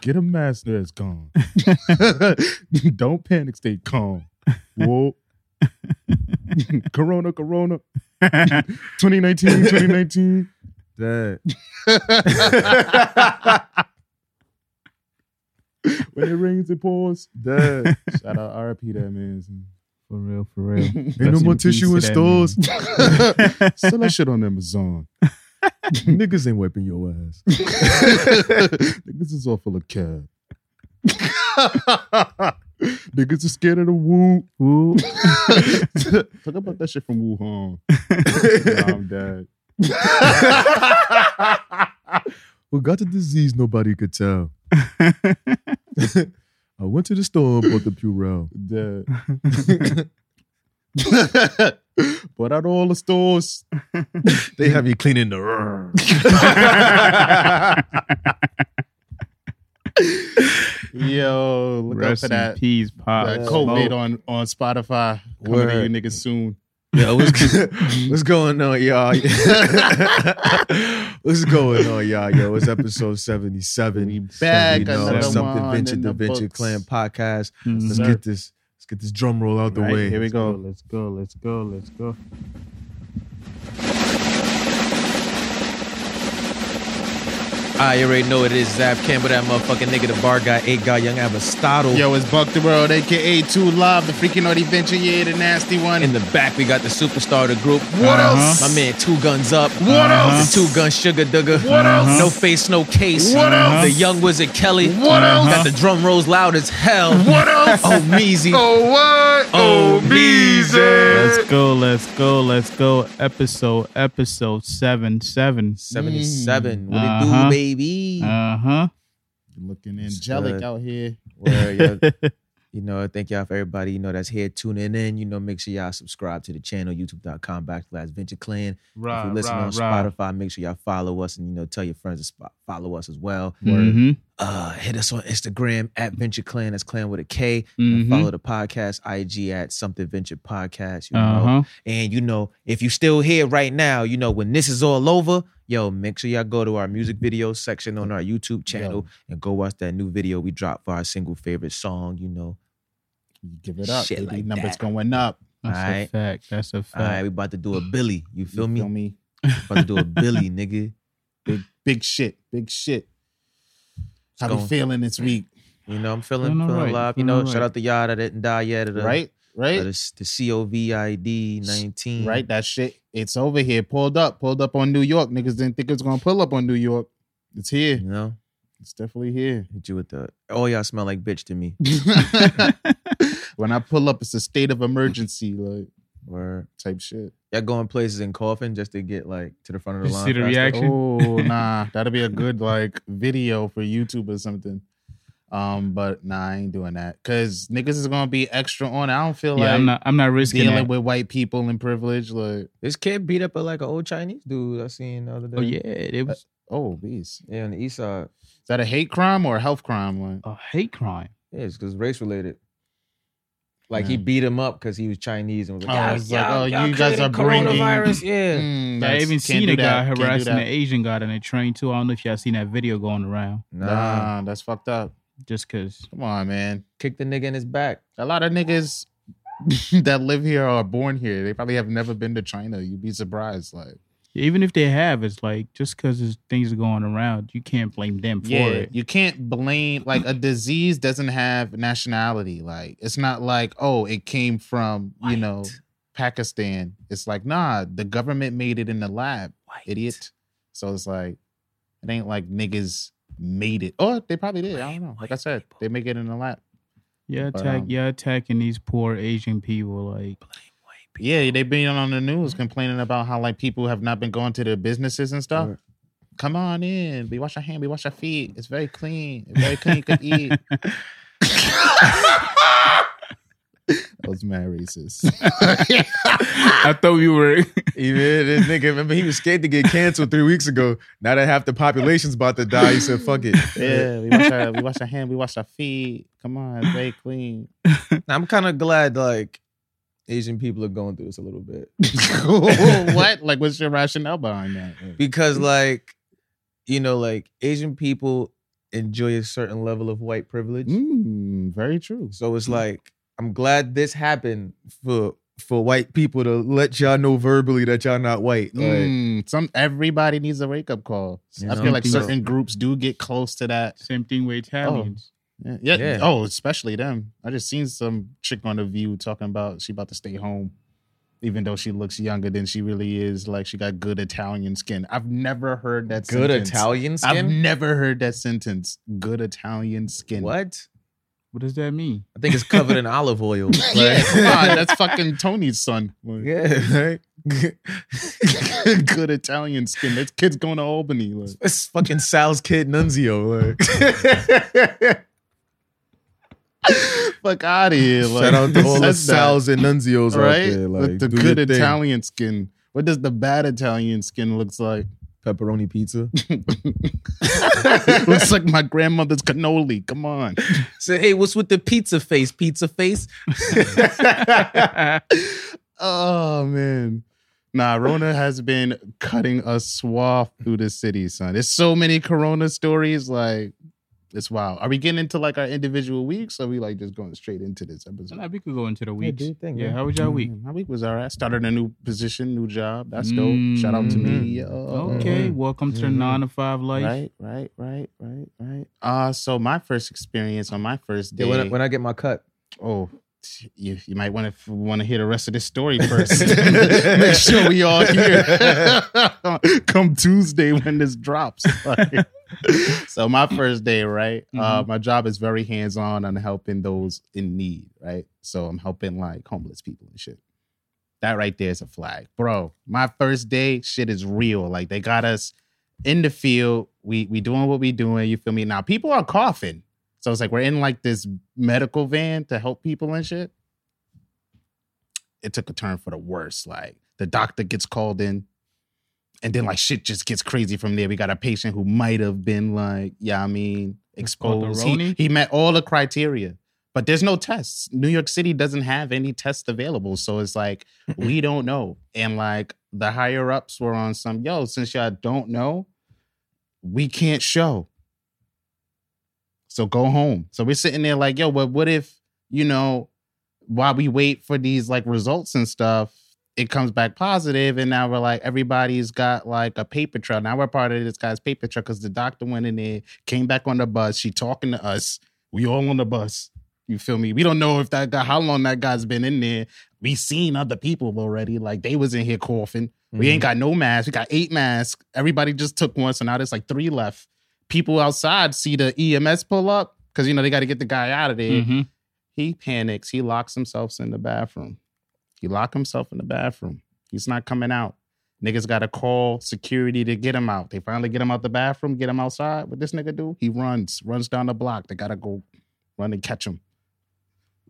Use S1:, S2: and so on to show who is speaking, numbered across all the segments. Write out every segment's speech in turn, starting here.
S1: Get a master that's gone. Don't panic, stay calm. Whoa. corona, Corona. 2019, 2019.
S2: Dad.
S1: When it rains, it pours.
S2: Dad.
S1: Shout out RIP that man.
S3: For real, for real.
S1: Ain't
S2: no more tissue in stores.
S1: Sell that shit on Amazon.
S2: Niggas ain't wiping your ass.
S1: Niggas is all full of cab. Niggas are scared of the woo.
S3: Woo.
S1: Talk about that shit from Wuhan. nah, I'm dead.
S2: Who got the disease nobody could tell. I went to the store and bought the Purell.
S1: Dead. Put at all the stores.
S2: They have you cleaning the.
S1: Yo, look
S3: Rest
S1: out for that.
S3: peace, Pop.
S1: that. COVID on, on Spotify. Coming to you niggas soon.
S2: Yo, what's, what's going on, y'all? what's going on, y'all? Yo, it's episode 77.
S1: We back,
S2: You know, something Venture the Venture
S1: books.
S2: Klan podcast.
S3: Mhm.
S2: Let's get this. Let's get this drum roll out the
S1: Right,
S2: way.
S1: here we go.
S3: Let's go, let's go, let's go.
S2: I already know it is Zap Campbell, that motherfucking nigga, the bar guy, eight guy, young Aristotle.
S1: Yo, it's Buck the World, aka Two Live, the freaking naughty venture, yeah, the nasty one.
S2: In the back, we got the superstar of the group.
S1: what
S3: Uh-huh.
S1: else?
S2: My man, two guns up.
S1: What else?
S2: The two gun sugar dugger.
S1: What else?
S2: No face, no case.
S1: What else?
S2: The young wizard Kelly.
S1: What else?
S2: Got the drum rolls loud as hell.
S1: What else?
S2: Oh, Meezy.
S1: Oh, what?
S2: Oh, Meezy.
S3: Let's go, let's go, let's go. Episode, episode seven, seven.
S2: 77. What
S3: Uh-huh.
S2: it do, baby?
S3: Uh huh.
S1: Looking angelic
S2: good.
S1: out here.
S2: Well, yeah, you know, thank y'all for everybody, you know, that's here tuning in. You know, make sure y'all subscribe to the channel, youtube.com backslash venture klan. Right, if you listen on Spotify, make sure y'all follow us and, you know, tell your friends to spot, follow us as well.
S3: Mm-hmm.
S2: Uh, hit us on Instagram at Venture Klan. That's Clan with a K. And
S3: Mhm.
S2: follow the podcast IG at Something Venture Podcast. You know,
S3: Uh huh.
S2: and you know, if you're still here right now, you know, when this is all over, yo, make sure y'all go to our music video section on our YouTube channel and go watch that new video we dropped for our single favorite song. You know,
S1: You give it up.
S2: Shit like
S1: Numbers
S2: that.
S1: going up.
S3: That's a fact. That's a
S2: all right,
S3: fact.
S2: we about to do a Billy. You feel
S1: You
S2: me?
S1: Feel me?
S2: About to do a Billy, nigga.
S1: Big, big shit. Big shit. How
S2: going.
S1: we feeling this week?
S2: You know, I'm feeling
S3: Feeling alright,
S2: alive. You know, shout out to y'all that didn't die yet. The,
S1: Right? Right?
S2: the, the COVID 19.
S1: Right? That shit. It's over here. Pulled up. Pulled up on New York. Niggas didn't think it was gonna pull up on New York. It's here.
S2: You know,
S1: It's definitely here.
S2: hit you with the, oh y'all smell like bitch to me.
S1: when I pull up, it's a state of emergency, like
S2: Or
S1: type shit.
S2: y'all going places in coffin just to get like to the front of the
S3: Just
S2: line.
S3: see the
S2: faster?
S3: reaction.
S1: Oh nah, that'd be a good like video for YouTube or something. Um, but nah, I ain't doing that because niggas is gonna be extra on. it. I don't feel
S3: Yeah,
S1: like
S3: I'm not. I'm not risking
S1: dealing
S3: that.
S1: with white people and privilege. Like,
S2: This kid beat up a, like an old Chinese dude I seen the other day.
S3: Oh yeah, it was
S1: oh, beast.
S2: Yeah, on the east side.
S1: Is that a hate crime or a health crime? Like,
S3: a hate crime.
S2: Yeah, it's because race related. Like he beat him up because he was Chinese and was like,
S1: Oh,
S2: "Y'all-
S1: like, oh,
S2: y'all
S1: guys are bringing-
S2: coronavirus. Yeah,
S1: mm,
S3: I even seen a guy
S1: that.
S3: Harassing an Asian guy on a train too. I don't know if y'all seen that video going around.
S2: nah.
S1: Nah, that's fucked up.
S3: Just cause
S1: Come on, man.
S2: Kick the nigga in his back.
S1: A lot of niggas that live here are born here. They probably have never been to China. You'd be surprised. Like,
S3: even if they have, it's like just cause things are going around, you can't blame them for
S1: yeah,
S3: it.
S1: you can't blame like a disease doesn't have nationality. Like, it's not like oh, it came from you know Pakistan. It's like nah, the government made it in the lab,
S2: White.
S1: idiot. So it's like it ain't like niggas made it. Or they probably did. I don't know. Like I said, they make it in the lab.
S3: Yeah, attack.
S1: um,
S3: yeah, attacking these poor Asian people. Like,
S2: Blame white people.
S1: Yeah, they've been on the news complaining about how like people have not been going to their businesses and stuff.
S2: Word.
S1: Come on in. We wash our hand. We wash our feet. It's very clean. It's very clean. You could eat. that was mad racist.
S3: I thought you were.
S2: Even this nigga, remember he was scared to get canceled three weeks ago. Now that half the population's about to die, he said, "Fuck it."
S1: yeah, we wash our we wash our hand. We wash our feet. Come on, it's very clean.
S2: I'm kind of glad like Asian people are going through this a little bit
S1: what? Like, what's your rationale behind that?
S2: because like you know like Asian people enjoy a certain level of white privilege.
S1: Mm, very true.
S2: So it's like I'm glad this happened for for white people to let y'all know verbally that y'all not white. Like,
S1: Mm, some everybody needs a wake up call.
S2: You
S1: I feel like
S3: People-
S1: certain groups do get close to that.
S3: Same thing with Italians.
S1: Yeah, yeah.
S2: Yeah.
S1: Oh, especially them. I just seen some chick on the View talking about she about to stay home, even though she looks younger than she really is. Like she got good Italian skin. I've never heard that.
S2: good
S1: sentence.
S2: Italian skin.
S1: I've never heard that sentence. Good Italian skin.
S2: what?
S3: What does that mean?
S2: I think it's covered in olive oil.
S1: Yeah,
S2: Like-
S1: come on, that's fucking Tony's son. Like,
S2: yeah, right?
S1: good Italian skin. That kid's going to Albany. Like.
S2: it's fucking Sal's kid Nunzio. Like.
S1: Fuck out of here. Like,
S2: Shout out to all the
S1: says?
S2: Sal's and Nunzios
S1: right?
S2: out there. Like,
S1: With the good
S2: your thing.
S1: Italian skin. What does the bad Italian skin looks like?
S2: Pepperoni pizza.
S1: looks like my grandmother's cannoli. Come on.
S2: Say, hey, what's with the pizza face? Pizza face?
S1: Oh man. Nah, Rona has been cutting a swath through the city, son. There's so many Corona stories. Like, it's wild. Are we getting into like our individual weeks? Or are we like just going straight into this episode?
S3: Nah, we could go into the
S2: Yeah,
S3: weeks.
S2: do your thing,
S3: yeah,
S2: man.
S3: how was your week?
S1: Mm, My week was all right. Started a new position, new job. That's dope. Shout out to me.
S2: Mhm.
S1: Yo.
S3: Okay, welcome to the nine to five life.
S1: Right, right, right, right, right. Uh so my first experience on my first
S2: Yeah,
S1: day.
S2: when, I, when I get my cut.
S1: oh, you, you might want to want to hear the rest of this story first. Make sure we all hear. Come Tuesday when this drops. Like, so my first day, right? Uh, my job is very hands on on helping those in need, right? So I'm helping like homeless people and shit. That right there is a flag, bro. My first day, shit is real. Like they got us in the field. We we doing what we doing. You feel me? Now people are coughing, so it's like we're in like this medical van to help people and shit. It took a turn for the worse. Like the doctor gets called in, and then like shit just gets crazy from there. We got a patient who might have been like, yeah, I mean, exposed. He, he met all the criteria, but there's no tests. New York City doesn't have any tests available, so it's like we don't know. And like the higher ups were on some, yo, since y'all don't know, we can't show. So go home. So we're sitting there like, yo, but what if, you know, while we wait for these like results and stuff, it comes back positive, and now we're like, everybody's got like a paper trail. Now we're part of this guy's paper trail because the doctor went in there, came back on the bus, she talking to us. We all on the bus. You feel me? We don't know if that guy, how long that guy's been in there. We seen other people already. Like they was in here coughing. We ain't mm-hmm. got no mask We got eight masks. Everybody just took one, so now there's like three left. People outside see the EMS pull up because you know they got to get the guy out of there.
S3: Mhm.
S1: He panics. He locks himself in the bathroom. He locked himself in the bathroom. He's not coming out. Niggas got to call security to get him out. They finally get him out the bathroom, get him outside. What this nigga do? He runs, runs down the block. They got to go run and catch him.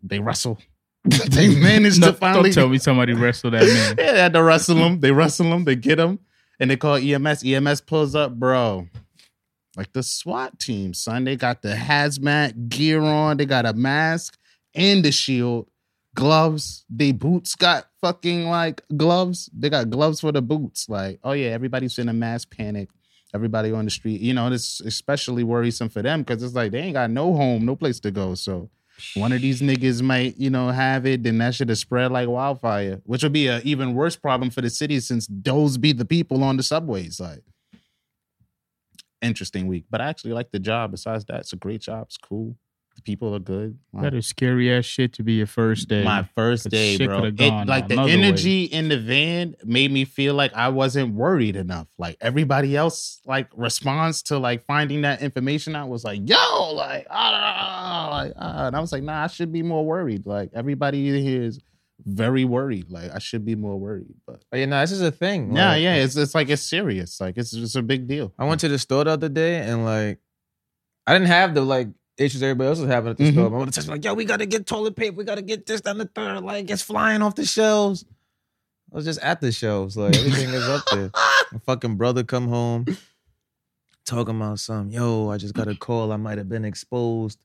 S1: They wrestle. they managed
S3: No,
S1: to finally
S3: don't tell me somebody wrestled that man.
S1: yeah, they had to wrestle him. They wrestle him. They get him, and they call EMS. EMS pulls up, bro. Like the SWAT team, son. They got the hazmat gear on. They got a mask and the shield, gloves. They boots got fucking like gloves. They got gloves for the boots. Like, oh yeah, everybody's in a mass panic. Everybody on the street. You know, it's especially worrisome for them because it's like they ain't got no home, no place to go. So one of these niggas might, you know, have it, then that should have spread like wildfire, which would be an even worse problem for the city since those be the people on the subways. Like, interesting week, but I actually like the job. Besides that, it's a great job. It's cool. The people are good. Wow.
S3: That is scary ass shit to be your first day.
S1: My first day, bro. It, like the
S3: another way.
S1: energy in the van made me feel like I wasn't worried enough. Like everybody else, like response to like finding that information out was like, "Yo, like, ah, like, ah," and I was like, "Nah, I should be more worried." Like everybody here is very worried. Like I should be more worried, but
S2: Oh, yeah, no, this is a thing.
S1: yeah,
S2: Like,
S1: yeah, it's it's like it's serious. Like it's it's a big deal.
S2: I went to the store the other day and like I didn't have the like issues everybody else was having at the
S1: Mhm.
S2: store. My mother texted me like, yo, we gotta get toilet paper, we gotta get this, down the third. Like it's flying off the shelves. I was just at the shelves. Like everything is up there. My fucking brother come home talking about something. Yo, I just got a call. I might have been exposed.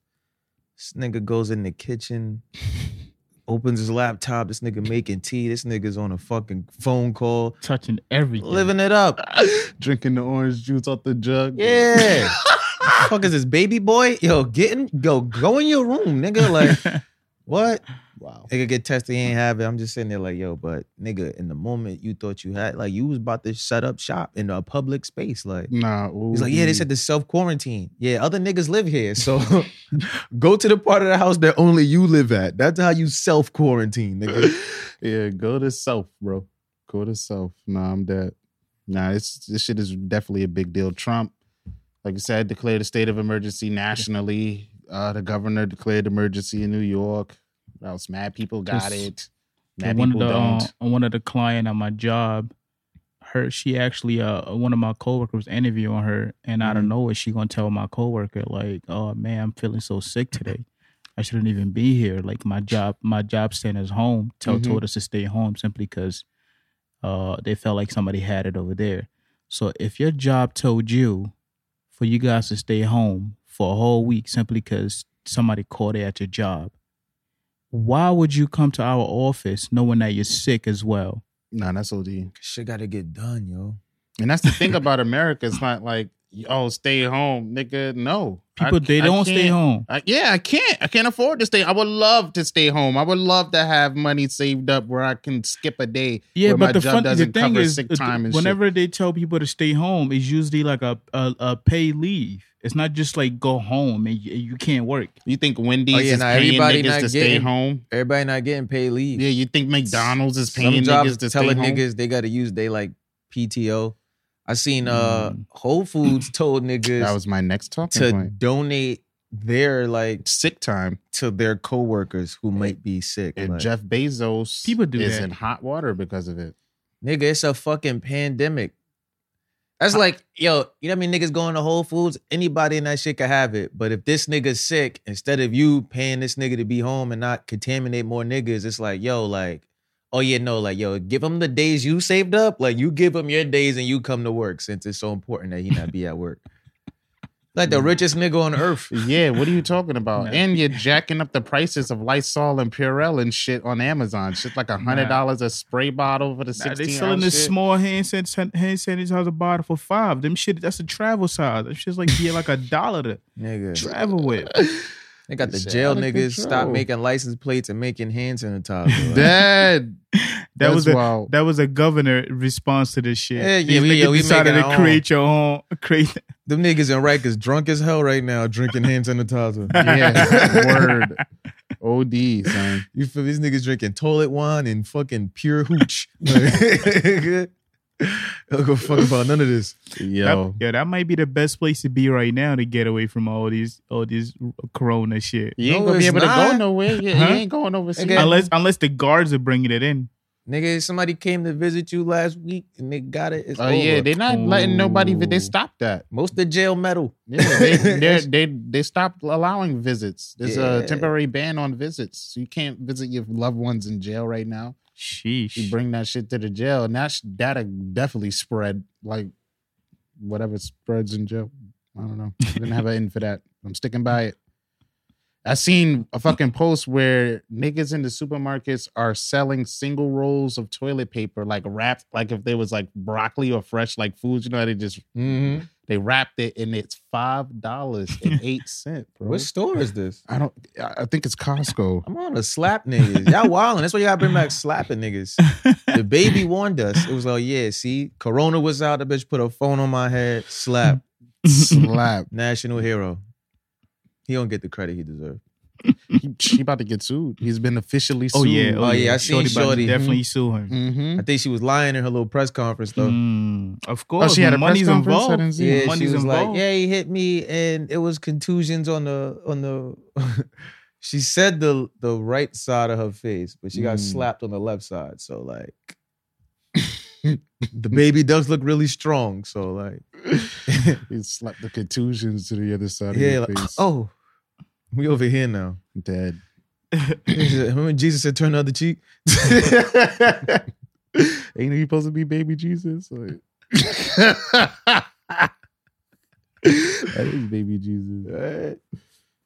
S2: This nigga goes in the kitchen, opens his laptop. This nigga making tea. This nigga's on a fucking phone call,
S3: touching everything.
S2: living it up.
S1: Drinking the orange juice out the jug.
S2: Yeah. fuck is this baby boy? Yo, getting in, go, go in your room, nigga. Like, what?
S1: Wow.
S2: Nigga get tested, he ain't have it. I'm just sitting there like, yo, but nigga, in the moment you thought you had, like, you was about to shut up shop in a public space. Like,
S1: Nah.
S2: he's like, yeah, they said the self quarantine. Yeah, other niggas live here. So go to the part of the house that only you live at. That's how you self quarantine, nigga.
S1: Yeah, go to self, bro. Go to self. Nah, I'm dead. Nah, it's this shit is definitely a big deal. Trump, like I said, declared a state of emergency nationally. Uh, the governor declared emergency in New York. What else? Mad people got it. Mad
S3: one of the uh,
S1: don't.
S3: one of the client at my job, her she actually uh one of my coworkers interviewing her, and I don't
S1: know
S3: nowhere she gonna tell my coworker like, "Oh man, I'm feeling so sick today. I shouldn't even be here. Like my job, my job center's home. Tell
S1: Mhm.
S3: told us to stay home simply because uh they felt like somebody had it over there. So if your job told you for you guys to stay home for a whole week simply because somebody caught it at your job, why would you come to our office knowing that you're sick as well?
S1: Nah, that's OD.
S2: Shit gotta get done, yo.
S1: And that's the thing about America. It's not like, oh, stay home, nigga. No. I-
S3: People they
S1: I
S3: don't stay home.
S1: I, yeah, I can't. I can't afford to stay. I would love to stay home. I would love to have money saved up where I can skip a day.
S3: Yeah,
S1: where
S3: but
S1: my
S3: the
S1: job
S3: fun the
S1: doesn't
S3: thing
S1: cover
S3: is,
S1: sick
S3: uh,
S1: time and
S3: whenever they tell people to stay home, it's usually like a a, a paid leave. It's not just like go home and you, you can't work.
S1: You think Wendy's
S2: Oh, yeah,
S1: is
S2: nah,
S1: paying
S2: everybody
S1: niggas
S2: not
S1: to stay
S2: getting-
S1: home?
S2: Everybody not getting paid leave.
S1: Yeah, you think McDonald's is
S2: Some
S1: paying
S2: jobs
S1: niggas to stay
S2: telling
S1: home?
S2: niggas they gotta use they like PTO. I seen uh
S3: Mm.
S2: Whole Foods told niggas
S1: That was my next talking
S2: to
S1: point.
S2: donate their like
S1: Sick time.
S2: to their coworkers who might be sick.
S1: And
S2: Like,
S1: Jeff Bezos
S3: People do
S1: is
S3: that.
S1: in hot water because of it.
S2: nigga, it's a fucking pandemic. That's like, yo, you know what I mean? Niggas going to Whole Foods, anybody in that shit could have it. But if this nigga's sick, instead of you paying this nigga to be home and not contaminate more niggas, it's like, yo, like, oh yeah, no, like, yo, give him the days you saved up. Like, you give him your days and you come to work since it's so important that he not be at work. Like the richest nigga on earth.
S1: Yeah, what are you talking about?
S3: Nah.
S1: And you're jacking up the prices of Lysol and Purell and shit on Amazon. Shit like a hundred dollars a spray bottle for the
S3: Nah,
S1: sixteen.
S3: they selling this
S1: shit.
S3: small hand san- hand sanitizer bottle for five. Them shit that's a travel size. That shit's like yeah, like a dollar to
S2: Nigga.
S3: travel with.
S2: They got the
S1: Shit
S2: jail
S1: out of
S2: niggas stop making license plates and making hand sanitizer. Like,
S1: Dad,
S3: That was a
S1: wild.
S3: that was a governor response to this shit.
S2: Yeah, yeah,
S3: These
S2: we-
S3: niggas
S2: yeah, we
S3: decided
S2: making
S3: to
S2: our
S3: create your own create.
S2: Them niggas in Rikers drunk as hell right now, drinking hand sanitizer.
S1: yeah, word. OD, son.
S2: You feel these niggas drinking toilet wine and fucking pure hooch. Like, Don't go fuck about none of this.
S1: Yo,
S3: That, yeah, that might be the best place to be right now to get away from all these all these Corona shit.
S1: you ain't
S2: No,
S1: gonna be
S2: it's
S1: able to go nowhere. You,
S3: Huh?
S1: you ain't going overseas.
S2: Nigga.
S3: Unless unless the guards are bringing it in.
S2: Nigga, somebody came to visit you last week and they got it. It's
S1: Oh yeah, they're not letting nobody. They
S3: Ooh.
S1: stopped that.
S2: Most of the jail metal.
S1: Yeah, they they they they stopped allowing visits. There's
S2: Yeah.
S1: a temporary ban on visits. So you can't visit your loved ones in jail right now. You bring that shit to the jail, and that that'll definitely spread like whatever spreads in jail. I don't know. I'm gonna have an end for that. I'm sticking by it. I seen a fucking post where niggas in the supermarkets are selling single rolls of toilet paper, like wrapped, like if there was like broccoli or fresh like foods. You know how they just
S2: Mm-hmm.
S1: they wrapped it, and it's five dollars and eight cent.
S2: What store is this?
S1: I don't. I think it's Costco.
S2: I'm on to slap niggas. Y'all wildin'. That's why you gotta bring back slapping niggas. The baby warned us. It was like, yeah, see, Corona was out. The bitch put a phone on my head. Slap.
S1: Slap.
S2: National hero. He don't get the credit he deserves.
S1: he, he about to get sued. He's been officially sued.
S3: Oh yeah,
S2: Oh, yeah, I seen
S3: about to
S2: Shorty.
S3: Definitely sue him.
S1: Mm-hmm.
S2: I think she was lying in her little press conference though.
S3: Mm, of course,
S1: Oh, she had a press
S3: money's
S1: conference? I
S3: involved.
S1: didn't see
S2: Yeah,
S1: it.
S2: she was
S3: involved.
S2: like, "Yeah, he hit me, and it was contusions on the on the." she said the the right side of her face, but she got
S1: Mm.
S2: slapped on the left side. So like, the baby does look really strong. So like,
S1: He slapped the contusions to the other side
S2: yeah,
S1: of
S2: like,
S1: face.
S2: oh, we over here now.
S1: dead.
S2: Remember when Jesus said, "Turn the other cheek."
S1: Ain't he supposed to be baby Jesus? Like- that is baby Jesus.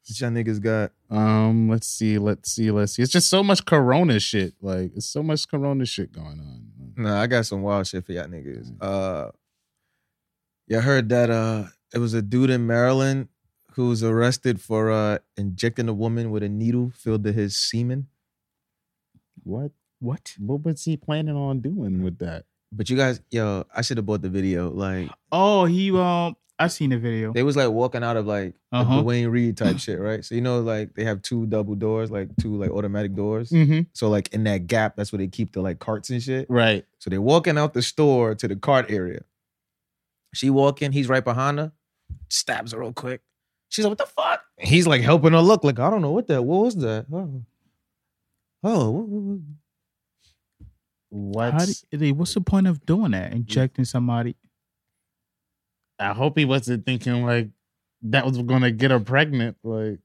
S2: Right. What y'all niggas got?
S1: Um, let's see, let's see, let's see. It's just so much Corona shit. Like, it's so much Corona shit going on.
S2: Nah, I got some wild shit for y'all niggas. Uh, y'all heard that? Uh, it was a dude in Maryland who was arrested for uh, injecting a woman with a needle filled to his semen.
S1: What?
S3: What?
S1: What was he planning on doing with that?
S2: But you guys, yo, I should have bought the video. Like,
S3: Oh, he um, I seen the video.
S2: they was like walking out of like a
S3: Uh-huh.
S2: Duane Reade type shit, right? So you know, like they have two double doors, like two like automatic doors.
S1: Mm-hmm.
S2: So like in that gap, that's where they keep the like carts and shit.
S1: Right.
S2: So they're walking out the store to the cart area. She walking, he's right behind her, stabs her real quick. She's like, "What the fuck?" He's like helping her look, like I don't know what that. What was that? Oh, oh, what- what- what-
S1: What?
S3: How do, they- what's the point of doing that? Injecting somebody?
S1: I hope he wasn't thinking like that was gonna get her pregnant. Like,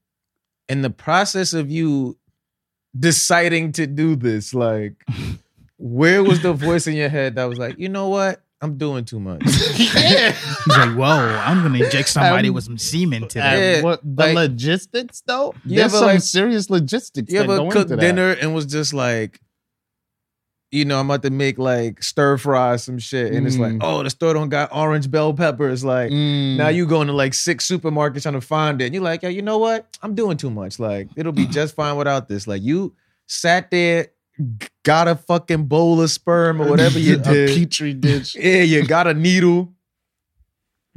S2: in the process of you deciding to do this, like, where was the voice in your head that was like, you know what? I'm doing too much.
S1: yeah.
S3: He's like, whoa, I'm gonna inject somebody
S1: Um,
S3: with some semen today.
S2: Yeah,
S1: what the
S2: like-
S1: logistics though?
S2: You
S1: There's some
S2: like-
S1: serious logistics.
S2: you
S1: that
S2: ever
S1: go
S2: cook
S1: into that.
S2: dinner and was just like, you know, I'm about to make like stir fry some shit, and it's like,
S1: Mm.
S2: oh, the store don't got orange bell peppers. Like
S1: Mm.
S2: now you going to like six supermarkets trying to find it. And you're like, yeah, you know what? I'm doing too much. Like it'll be just fine without this. Like you sat there, g- got a fucking bowl of sperm or whatever you did.
S1: a petri dish.
S2: Yeah, you got a needle.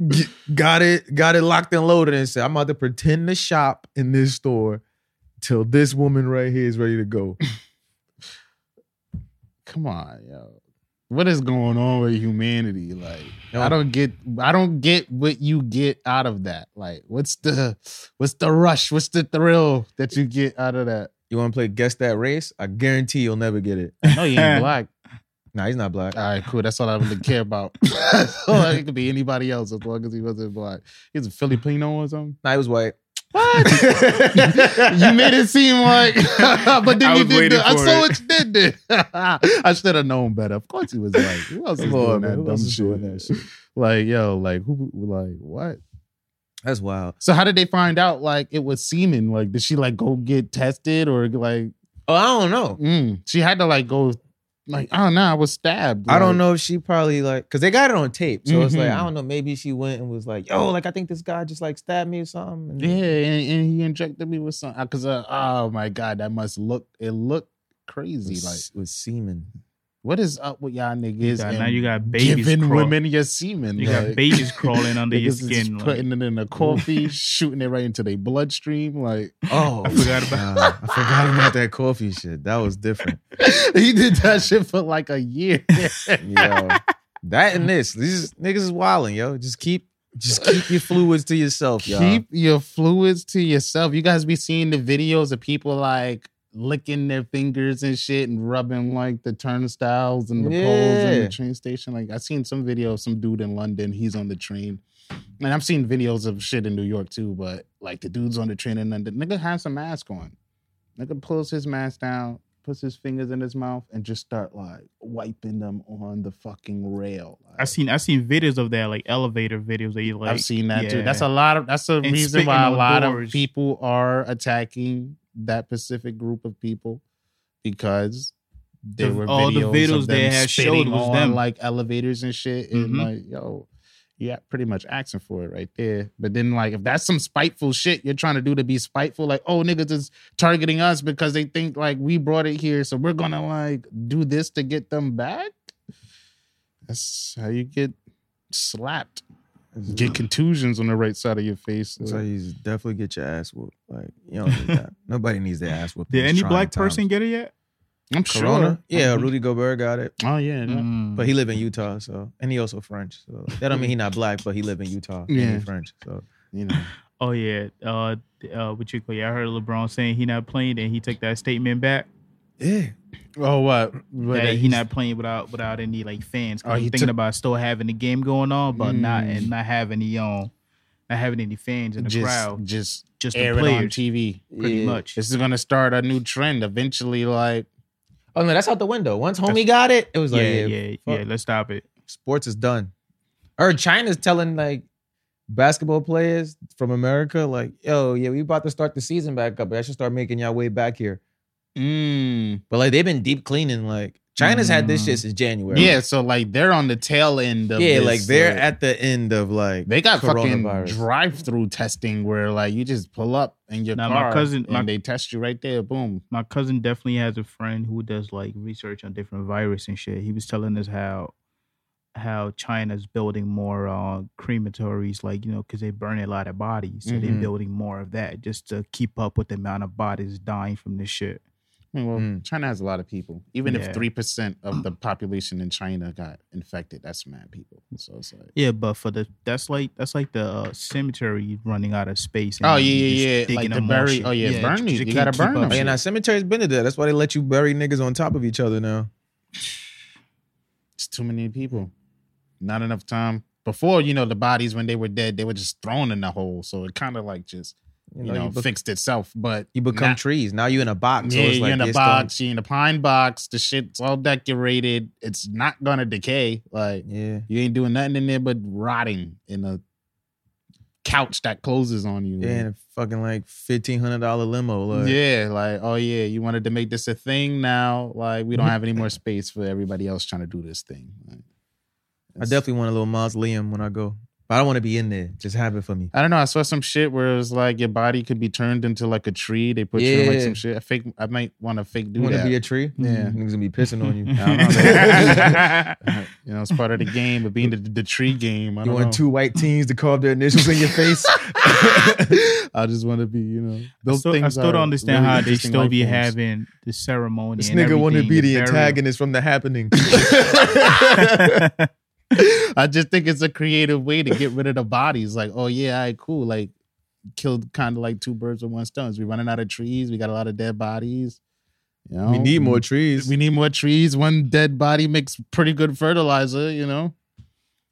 S2: G- Got it, got it locked and loaded, and said, "I'm about to pretend to shop in this store till this woman right here is ready to go."
S1: Come on, yo. What is going on with humanity? Like,
S2: Yo.
S1: I don't get, I don't get what you get out of that. Like, what's the, what's the rush? What's the thrill that you get out of that?
S2: You want to play guess that race? I guarantee you'll never get it.
S1: No, know you ain't black.
S2: Nah, he's not black.
S1: All right, cool. That's all I really care about. it could be anybody else as long as he wasn't black. He's a Filipino or something.
S2: Nah, he was white.
S1: What? you made it seem like, but then
S3: I
S1: you did. The, I saw
S3: it.
S1: what you did there. I should have known better. Of course, he was like, who else is doing that dumb shit?
S2: doing that shit?
S1: Like, yo, like who? Like what?
S2: That's wild.
S1: So how did they find out? Like it was semen. Like did she like go get tested or like?
S2: Oh, I don't know.
S1: Mm, she had to like go. Like oh no, I was stabbed.
S2: I don't know if she probably like because they got it on tape. So it's like. I don't know. Maybe she went and was like, "Yo, like I think this guy just like stabbed me or something." And-
S1: Yeah, and, and he injected me with some because uh, oh my god, that must look it looked crazy.
S2: with,
S1: Like
S2: with semen.
S1: What is up with y'all niggas?
S3: got-
S1: and
S3: now you got babies
S1: giving
S3: crawl-
S1: women your semen.
S3: You
S1: like,
S3: got babies crawling under your skin. like-
S1: putting it in a coffee, shooting it right into their bloodstream. Like
S2: Oh,
S3: I forgot about-
S2: nah, I forgot about that coffee shit. That was different.
S1: he did that shit for like a year.
S2: Yo, that and this. These niggas is wilding, yo. Just keep, just keep your fluids to yourself, y'all.
S1: Keep your fluids to yourself. You guys be seeing the videos of people like licking their fingers and shit and rubbing like the turnstiles and the poles in the train station. Like I seen some video of some dude in London. He's on the train. And I've seen videos of shit in New York too, but like the dude's on the train and then the nigga has a mask on. Nigga pulls his mask down, puts his fingers in his mouth, and just start like wiping them on the fucking rail.
S3: I seen I seen videos of that like elevator videos that you like.
S1: I've seen that too. That's a lot of. That's a
S3: And
S1: reason why a lot
S3: doors.
S1: of people are attacking that specific group of people because there
S3: The-
S1: were
S3: all the
S1: videos,
S3: videos
S1: of
S3: they had showed was
S1: on
S3: them.
S1: like elevators and shit, and
S3: Mhm.
S1: like yo. Yeah, pretty much asking for it right there. But then, like, if that's some spiteful shit you're trying to do to be spiteful, like, oh, niggas is targeting us because they think like we brought it here, so we're gonna like do this to get them back. That's how you get slapped get contusions on the right side of your face.
S2: So you definitely get your ass whooped. Like you don't need that. Nobody needs their ass whooped.
S3: Did any black
S2: times.
S3: person get it yet?
S1: I'm
S2: Corona?
S1: sure.
S2: Yeah,
S1: Mhm.
S2: Rudy Gobert got it,
S1: Oh yeah. that-
S3: Mm.
S2: but he live in Utah, so and he also French. So that don't mean he not black, but he live in Utah. and
S1: Yeah.
S2: he French. So
S1: You know.
S3: Oh yeah. Uh, uh, what you call? Yeah, I heard LeBron saying he not playing, and he took that statement back
S2: yeah,
S1: Oh what?
S3: that he not playing without without any like fans. 'cause
S1: Oh,
S3: he,
S1: he
S3: thinking
S1: took-
S3: about still having the game going on, but not
S1: Mm.
S3: and not having the um, not having any fans in the
S1: just
S3: crowd.
S1: just
S3: Just the
S1: air it on TV.
S3: pretty
S2: Yeah.
S3: much.
S1: This is gonna start a new trend. Eventually, like
S2: Oh no, that's out the window. Once homie got it, it was
S3: yeah,
S2: like,
S3: yeah,
S2: yeah,
S3: yeah,
S2: fuck.
S3: Let's stop it.
S2: sports is done. Or China's telling like basketball players from America, like, yo, yeah, we about to start the season back up. I should start making y'all way back here.
S1: Mm,
S2: But like they've been deep cleaning like China's had this shit since January.
S1: Yeah, so like they're on the tail end of
S2: yeah,
S1: this,
S2: like they're
S1: like-
S2: at the end of like
S1: They got fucking drive-through testing where like you just pull up in your
S3: Now, my
S1: car
S3: cousin-
S1: and
S3: my-
S1: they test you right there. Boom.
S3: my cousin definitely has a friend who does like research on different virus and shit. He was telling us how how China's building more uh, crematories, like you know, because they burn a lot of bodies, so they're
S1: Mhm.
S3: building more of that just to keep up with the amount of bodies dying from this shit.
S1: I mean, well,
S2: Mm.
S1: China has a lot of people. Even if three percent of the population in China got infected, that's mad people. So it's like,
S3: Yeah, but for the that's like that's like the uh, cemetery running out of space.
S1: Oh, yeah, yeah, yeah. Like the bury- oh, yeah, burn
S3: 'cause
S1: these. You
S3: can't
S1: gotta burn them.
S2: And our cemetery's been to that. That's why they let you bury niggas on top of each other now.
S1: it's too many people. Not enough time. Before, you know, the bodies when they were dead, they were just thrown in the hole. So it kind of like just you,
S2: You know,
S1: know,
S2: you, be-
S1: fixed itself. But
S2: you become
S1: now-
S2: trees. Now you're in a box. so
S1: yeah,
S2: it's
S1: you're
S2: like
S1: in a
S2: done.
S1: box. You're in a pine box. The shit's all decorated. It's not gonna decay. Like
S2: Yeah.
S1: you ain't doing nothing in there but rotting in a couch that closes on you.
S2: Yeah, and a fucking like fifteen hundred dollar limo. Like,
S1: yeah, like oh yeah, you wanted to make this a thing. Now, like we don't have any more space for everybody else trying to do this thing. Like,
S2: I definitely want a little mausoleum when I go, but I don't want to be in there. Just have it for me.
S1: I don't know. I saw some shit where it was like your body could be turned into like a tree. They put you in like
S2: Yeah.
S1: some shit. I fake. I might want to fake do
S2: You want to
S1: that.
S2: be a tree?
S1: Yeah. Mm-hmm.
S2: niggas gonna be pissing on you.
S1: I don't know, man. you know, it's part of the game of being the, the tree game. I
S2: You
S1: don't
S2: want
S1: know.
S2: two white teens to carve their initials in your face?
S1: I just want to be, you know,
S3: I
S1: those
S3: still,
S1: things.
S3: I still
S1: are
S3: don't understand
S1: really
S3: how they
S1: interesting
S3: still
S1: life
S3: be
S1: forms.
S3: having the ceremony.
S2: this
S3: and
S2: nigga want to
S3: everything,
S2: be the
S3: burial.
S2: antagonist from the happening.
S1: I just think it's a creative way to get rid of the bodies. Like, oh yeah, all right, cool. Like, killed kind of like two birds with one stone. We running out of trees. We got a lot of dead bodies. You know,
S2: we need more mm. trees.
S1: We need more trees. One dead body makes pretty good fertilizer. You know.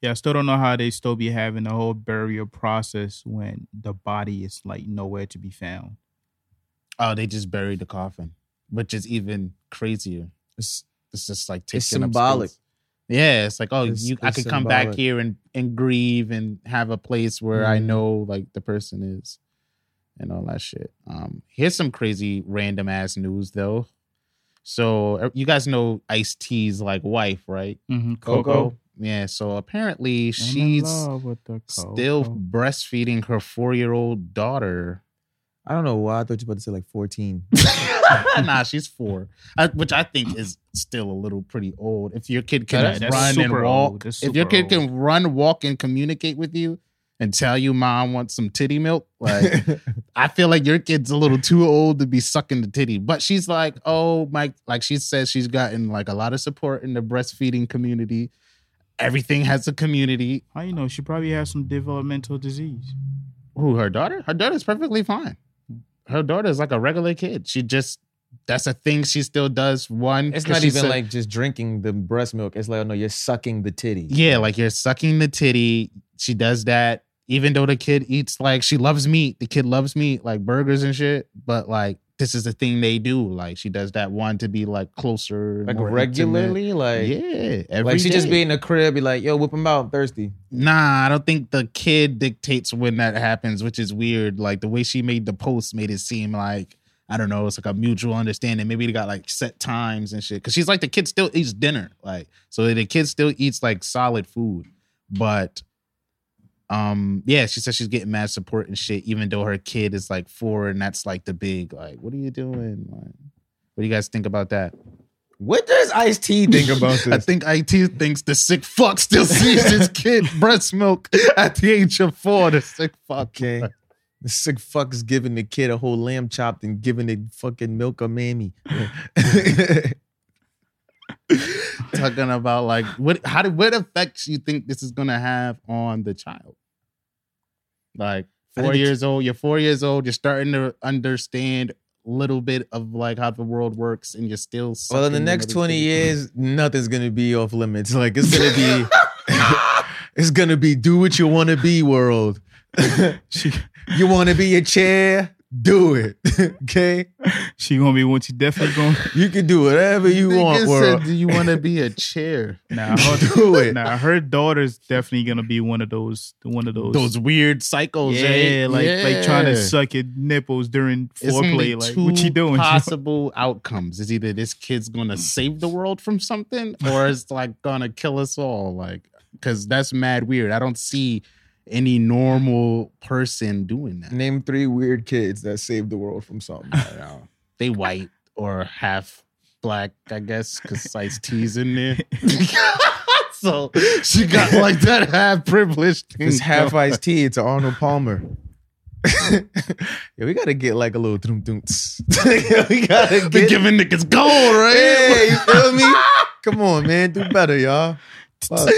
S3: Yeah, I still don't know how they still be having the whole burial process when the body is like nowhere to be found.
S1: Oh, they just buried the coffin, which is even crazier.
S2: It's-
S1: It's just like taking
S2: It's
S1: up
S2: symbolic.
S1: space. Yeah, it's like oh,
S2: It's-
S1: you, I could come back here and and grieve and have a place where I
S2: Mhm.
S1: know like the person is, and all that shit. Um, here's some crazy random ass news though. So uh, you guys know Ice T's like wife, right?
S3: Mm-hmm.
S2: Coco.
S1: Yeah. So apparently she's still breastfeeding her four year old daughter.
S2: I don't know why. I thought you were about to say like 14.
S1: nah, she's four, I, which I think is still a little pretty old. If your kid can
S3: That- that's
S1: run and
S3: super
S1: walk.
S3: That's
S1: if your
S3: super
S1: kid can run, walk, and communicate with you, and tell you mom wants some titty milk, like I feel like your kid's a little too old to be sucking the titty. But she's like, oh my, like she says she's gotten like a lot of support in the breastfeeding community. Everything has a community.
S3: How you know she probably has some developmental disease?
S1: Who her daughter? Her daughter's perfectly fine. Her daughter's like a regular kid. She just that's a thing she still does. One,
S2: it's not even
S1: said-
S2: like just drinking the breast milk. It's like, oh no, you're sucking the titty.
S1: yeah, like you're sucking the titty. She does that, even though the kid eats like she loves meat. The kid loves meat, like burgers and shit. But like this is the thing they do. Like she does that one to be like closer,
S2: Like
S1: more
S2: regularly? Like,
S1: yeah, every
S2: like she just
S1: day.
S2: be in the crib, be like, yo, whip him out, I'm thirsty.
S1: Nah, I don't think the kid dictates when that happens, which is weird. Like the way she made the post made it seem like I don't know, it's like a mutual understanding. Maybe they got like set times and shit. Cause she's like the kid still eats dinner. Like, so the kid still eats like solid food. But um, yeah, she says she's getting mad support and shit, even though her kid is like four and that's like the big, like, what are you doing? Like, what do you guys think about that?
S2: What does Ice T think about this?
S1: I think IT thinks the sick fuck still sees his kid breast milk at the age of four. The sick fuck.
S2: Okay. The sick fuck is giving the kid a whole lamb chopped and giving it fucking milk or mammy.
S1: Talking about like what how do what effects you think this is gonna have on the child? Like four years old, you're four years old, you're starting to understand a little bit of like how the world works, and you're still
S2: well, in the next 20
S1: kid.
S2: years, nothing's gonna be off limits. Like it's gonna be it's gonna be do what you wanna be world. you wanna be a chair, do it. okay,
S3: she gonna be one. She definitely gonna.
S2: You can do whatever you
S1: Nigga
S2: want.
S1: said,
S2: World.
S1: do you want to be a chair?
S3: Nah, her,
S2: Do it.
S3: Nah, her daughter's definitely gonna be one of those. One of those.
S1: Those weird cycles,
S3: yeah,
S1: eh?
S3: like like trying to suck your nipples during foreplay. Like,
S1: two
S3: what you doing?
S1: Possible outcomes is either this kid's gonna save the world from something, or it's like gonna kill us all. Like, because that's mad weird. I don't see any normal person doing that.
S2: Name three weird kids that saved the world from something.
S1: I don't know. They white or half black, I guess, because Ice T's in there. so she got like that half privileged thing.
S2: It's half
S1: Ice
S2: iced tea. It's Arnold Palmer. yeah, we gotta get like a little doom doom. we gotta get.
S1: giving niggas gold, right?
S2: Hey, you feel me? Come on, man, do better, y'all. Fuck.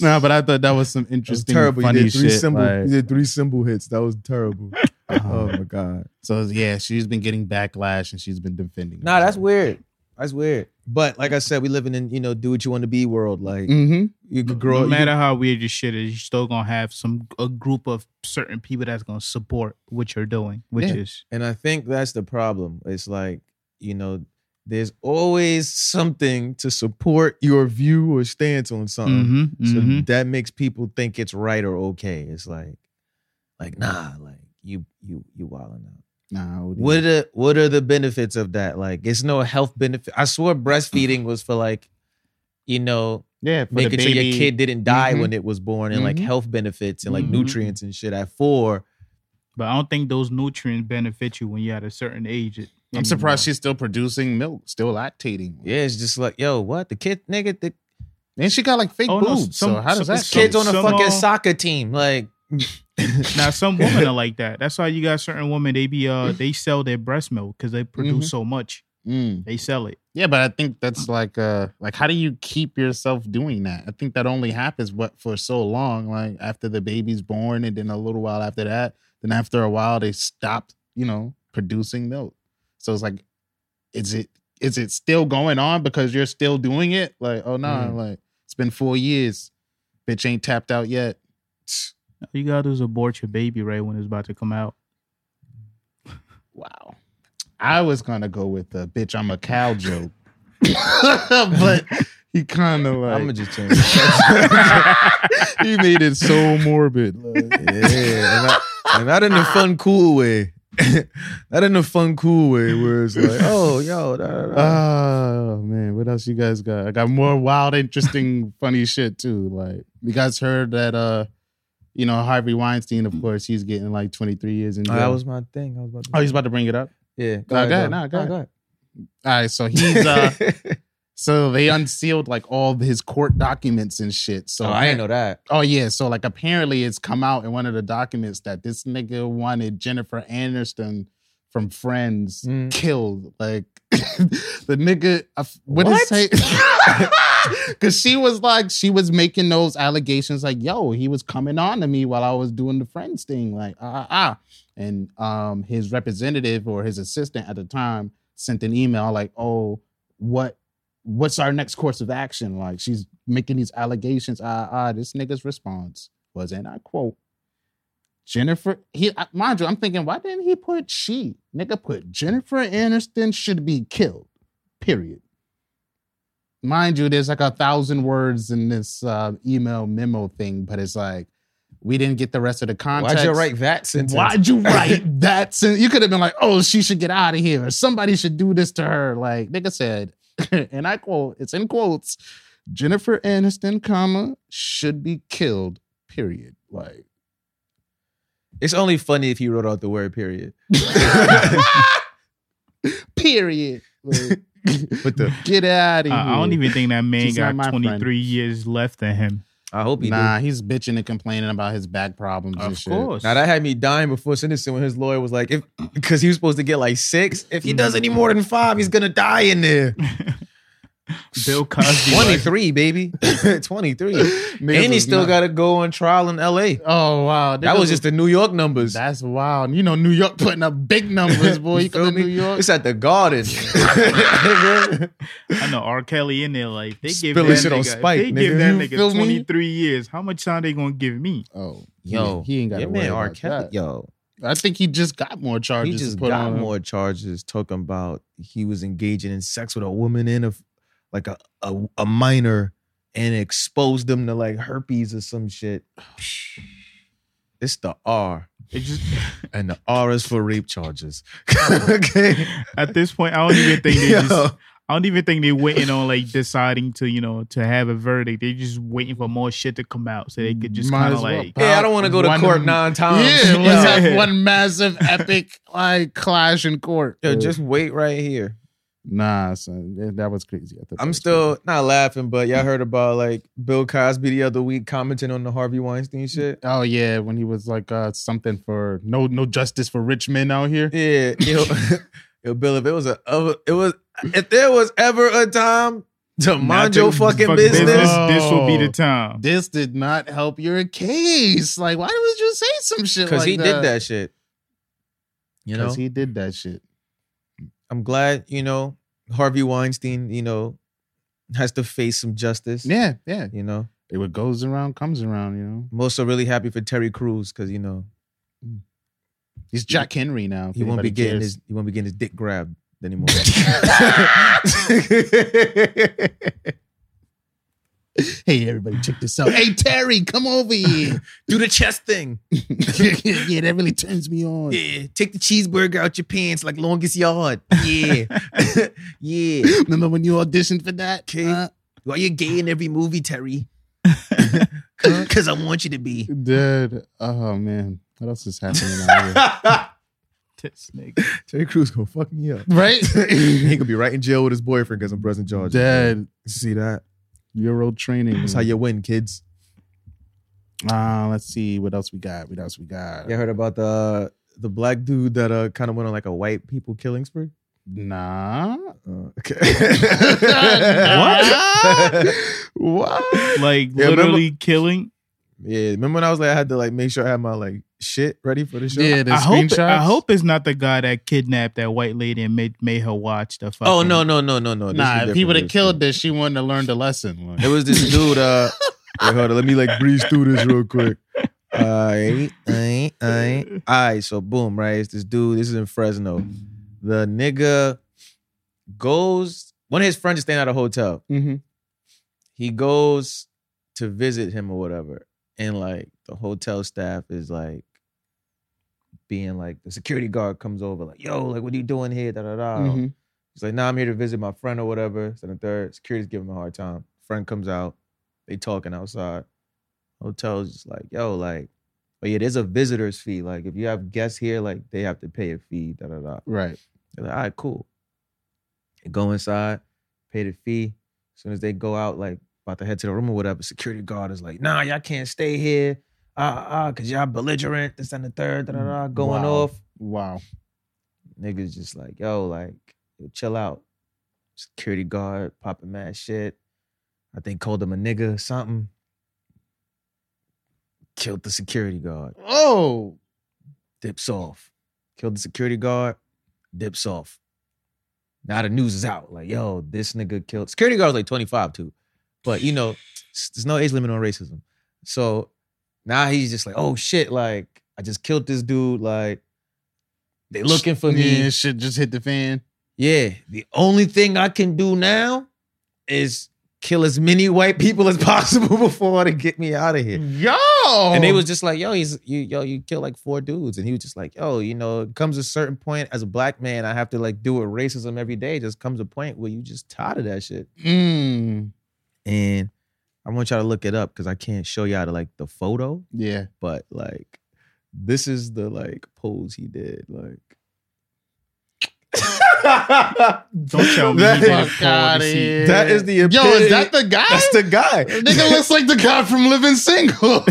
S1: Nah, but I thought that was some
S2: That was
S1: interesting,
S2: terrible. You did three
S1: shit.
S2: symbol.
S1: like-
S2: you did three symbol hits. That was terrible. Oh my god.
S1: so yeah, she's been getting backlash and she's been defending.
S2: Nah, that's weird. That's weird. But like I said, we living in you know do what you want to be world. Like
S1: Mm-hmm.
S2: you could grow.
S3: no
S2: you
S3: matter how weird your shit is, you're still gonna have some a group of certain people that's gonna support what you're doing, which
S1: Yeah.
S3: is
S2: And I think that's the problem. It's like, you know, there's always something to support your view or stance on something.
S3: Mhm,
S2: So
S3: mhm.
S2: that makes people think it's right or okay. It's like, like, nah, like you you you wilding out.
S1: Nah,
S2: What are the what are the benefits of that? Like it's no health benefit. I swore breastfeeding was for like, you know,
S1: yeah, for
S2: making sure your kid didn't die
S1: Mhm.
S2: when it was born and like
S1: Mhm.
S2: health benefits and like
S3: Mhm.
S2: nutrients and shit at four.
S3: but I don't think those nutrients benefit you when you're at a certain age.
S1: I'm
S3: anymore.
S1: surprised she's still producing milk, still lactating.
S2: Yeah, it's just like, yo, what? The kid nigga, the
S1: and she got like fake
S3: Oh, no,
S1: boobs.
S3: some-
S1: so how does
S3: some-
S1: that?
S3: some-
S2: kids on a fucking
S3: uh,
S2: soccer team. Like
S3: Now some women are like that. That's why you got certain women. They be uh they sell their breast milk because they produce
S1: Mhm.
S3: so much.
S1: Mm.
S3: They sell it.
S1: Yeah, but I think that's like uh like how do you keep yourself doing that? I think that only happens what for so long, like after the baby's born and then a little while after that, then after a while they stop, you know, producing milk. So it's like is it is it still going on because you're still doing it? Like, oh no,
S2: Mm.
S1: like it's been 4 years. Bitch ain't tapped out yet.
S3: All you gotta do is abort your baby right when it's about to come out.
S1: Wow. I was gonna go with the bitch I'm a cow joke. but he kind of like
S2: I'm gonna just change.
S1: he made it so morbid. Like,
S2: yeah, and, I, and not in a fun, cool way. not in a fun, cool way where it's like, oh, yo, da, da, da.
S1: oh man, what else you guys got? I got more wild, interesting, funny shit too. Like you guys heard that uh you know, Harvey Weinstein, of course, he's getting like 23 years in
S2: Oh,
S1: jail.
S2: that was my thing. I was about to
S1: oh, he's about to bring it up.
S2: yeah.
S1: Go ahead, nah, go
S2: Nah,
S1: ahead. All right, so he's uh so they unsealed like all of his court documents and shit. So
S2: oh, I didn't know that.
S1: Oh yeah, so like apparently it's come out in one of the documents that this nigga wanted Jennifer Aniston from Friends
S2: Mm.
S1: killed. Like the nigga, uh, what
S2: What?
S1: is say? Because she was like, she was making those allegations like, yo, he was coming on to me while I was doing the Friends thing, like ah ah. ah. And um, his representative or his assistant at the time sent an email like, oh, what what's our next course of action? Like she's making these allegations. Ah, ah, this nigga's response was, and I quote, Jennifer, he mind you, I'm thinking, why didn't he put she? Nigga put Jennifer Aniston should be killed. Period. Mind you, there's like a thousand words in this uh, email memo thing, but it's like we didn't get the rest of the context.
S2: Why'd you write that sentence?
S1: Why'd you write that? sen- You could have been like, "Oh, she should get out of here," "Somebody should do this to her." Like nigga said, and I quote: "It's in quotes." Jennifer Aniston, comma should be killed. Period. Like,
S2: It's only funny if you wrote out the word period.
S1: period. Like,
S2: the
S1: get out of here.
S3: I, I don't even think that man
S1: She's not
S3: got 23
S1: friend.
S3: years left in him.
S2: I hope he
S1: Nah,
S2: did.
S1: he's bitching and complaining about his back problems and
S3: Of
S1: shit.
S3: course.
S2: Now that had me dying before sentencing when his lawyer was like, if because he was supposed to get like six. If he does any more than five, he's gonna die in there.
S3: Bill Cosby. like,
S2: 23, baby. 23.
S1: Niggas
S2: and he still got to go on trial in LA.
S1: Oh wow,
S2: That
S1: niggas
S2: was just the New York numbers.
S1: That's wild. You know, New York putting up big numbers, boy. You
S2: feel
S1: come to
S2: me?
S1: New York.
S2: It's at the Garden.
S3: I know R. Kelly in there like they give
S2: Spilling
S3: that
S2: shit on
S3: nigga,
S2: Spike,
S3: they give that
S1: You
S3: nigga
S1: feel me?
S3: 23 years. How much time they gonna give me?
S1: Oh,
S2: Yo,
S1: he ain't got to
S2: your man R. Kelly.
S1: that.
S2: Yo,
S1: I think he just got more charges.
S2: He just got more charges talking about he was engaging in sex with a woman in a like a, a, a minor and exposed them to like herpes or some shit. It's the R. It just and the R is for rape charges.
S3: okay. At this point, I don't even think they Yo. just I don't even think they're waiting on like deciding to, you know, to have a verdict. They're just waiting for more shit to come out so they could just kind of well like.
S2: Yeah, I don't want to go to court nine times.
S1: Yeah, let's have one massive epic like clash in court.
S2: Yo, just wait right here.
S1: Nah, son, that was crazy.
S2: I'm still crazy. not laughing, but y'all heard about like Bill Cosby the other week commenting on the Harvey Weinstein shit.
S1: Oh yeah, when he was like uh something for no no justice for rich men out here.
S2: Yeah, yo, yo Bill, if it was a it was if there was ever a time to mind your fucking fuck business, business,
S3: this will be the time.
S1: This did not help your case. Like, why would you say some shit?
S2: Because
S1: like
S2: he
S1: that?
S2: did that shit.
S1: You know, he did that shit.
S2: I'm glad, you know, Harvey Weinstein, you know, has to face some justice.
S1: Yeah, yeah.
S2: You know,
S1: it what goes around comes around. You know.
S2: I'm also really happy for Terry Crews because you know, mm.
S1: he's Jack Henry now.
S2: He won't be getting cares. his he won't be getting his dick grabbed anymore.
S1: hey, everybody, check this out. Hey, Terry, come over here.
S2: Do the chest thing.
S1: yeah, that really turns me on.
S2: Yeah, take the cheeseburger out your pants like longest yard. Yeah, yeah.
S1: Remember when you auditioned for that?
S2: Okay. Uh, Why you gay in every movie, Terry? Because I want you to be.
S1: Dude, oh man, what else is happening out here?
S2: snake. Terry Crews gonna fuck me up.
S1: Right?
S2: he gonna be right in jail with his boyfriend because I'm pressing charges.
S1: Dead.
S2: See that?
S1: Euro training.
S2: That's how you win, kids.
S1: Uh, let's see what else we got. What else we got?
S2: You heard about the the black dude that uh kind of went on like a white people killing spree?
S1: Nah.
S2: Uh, okay.
S1: what? what?
S3: Like yeah, literally
S2: remember,
S3: killing?
S2: Yeah. Remember when I was like I had to like make sure I had my like shit ready for the show?
S1: Yeah, the
S3: I hope I hope it's not the guy that kidnapped that white lady and made made her watch the fucking
S2: Oh no, no, no, no, no.
S1: This nah, if he would have killed this, she wouldn't have learned a lesson.
S2: It was this dude, uh wait, hold on, let me like breeze through this real quick. Alright, alright, alright. Alright, so boom, right? It's this dude, this is in Fresno. The nigga goes, one of his friends is staying at a hotel.
S1: Mm-hmm.
S2: He goes to visit him or whatever. And like the hotel staff is like being like the security guard comes over, like, yo, like, what are you doing here? Da da da.
S1: Mm-hmm.
S2: He's like, nah, I'm here to visit my friend or whatever. So the third, security's giving him a hard time. Friend comes out, they talking outside. Hotel's just like, yo, like, but yeah, there's a visitor's fee. Like, if you have guests here, like, they have to pay a fee, da da da.
S1: Right.
S2: They're like, all right, cool. They go inside, pay the fee. As soon as they go out, like, about to head to the room or whatever, security guard is like, nah, y'all can't stay here ah, ah, cause y'all belligerent, this and the third, da, da, da, going
S1: wow.
S2: off.
S1: Wow.
S2: Niggas just like, yo, like, yo, chill out. Security guard popping mad shit. I think called him a nigga or something. Killed the security guard.
S1: Oh.
S2: Dips off. Killed the security guard. Dips off. Now the news is out. Like, yo, this nigga killed. Security guard was like 25 too. But you know, there's no age limit on racism. So now he's just like, oh shit, like I just killed this dude. Like they looking for me.
S1: Yeah, shit just hit the fan.
S2: Yeah. The only thing I can do now is kill as many white people as possible before to get me out of here.
S1: Yo.
S2: And they was just like, yo, he's you yo, you kill like four dudes. And he was just like, yo, you know, it comes a certain point as a black man, I have to like deal with racism every day. It just comes a point where you just tired of that shit.
S1: Mm.
S2: And I want y'all to look it up because I can't show y'all the, like the photo.
S1: Yeah.
S2: But like, this is the like pose he did. Like,
S3: Don't tell me
S1: that,
S2: that is the
S1: epitome. Yo, is that the guy?
S2: That's the guy.
S1: Nigga looks like the guy from Living Single.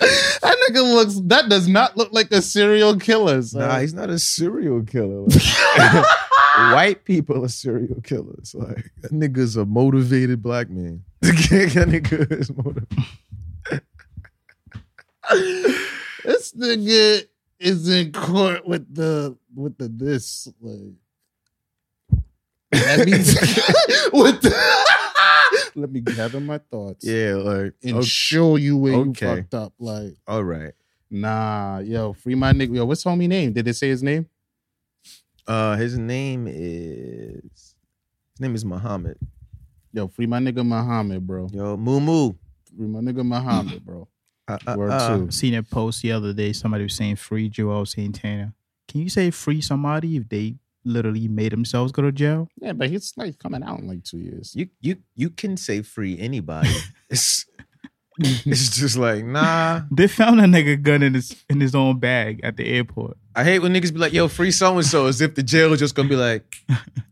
S1: that nigga looks. That does not look like a serial killer.
S2: So. Nah, he's not a serial killer. Ah. white people are serial killers. Like that nigga's a motivated black man. that nigga is motivated.
S1: this nigga is in court with the with the this like that means with the let me gather my thoughts.
S2: Yeah, like
S1: and
S2: okay.
S1: show you where
S2: Okay.
S1: you fucked up. Like,
S2: all right.
S1: nah, yo, free my nigga. Yo, what's homie name? Did it say his name?
S2: Uh, his name is his name is Muhammad.
S1: Yo, free my nigga Muhammad, bro.
S2: Yo, Moo Moo.
S1: Free my nigga Muhammad, bro.
S2: Uh, uh,
S1: Word
S2: uh,
S1: two.
S3: seen a post the other day. Somebody was saying free Juelz Santana. Can you say free somebody if they literally made themselves go to jail?
S1: Yeah, but he's like coming out in like two years.
S2: You you you can say free anybody. it's it's just like nah.
S3: They found a nigga gun in his in his own bag at the airport.
S2: I hate when niggas be like, "Yo, free so and so," as if the jail is just gonna be like,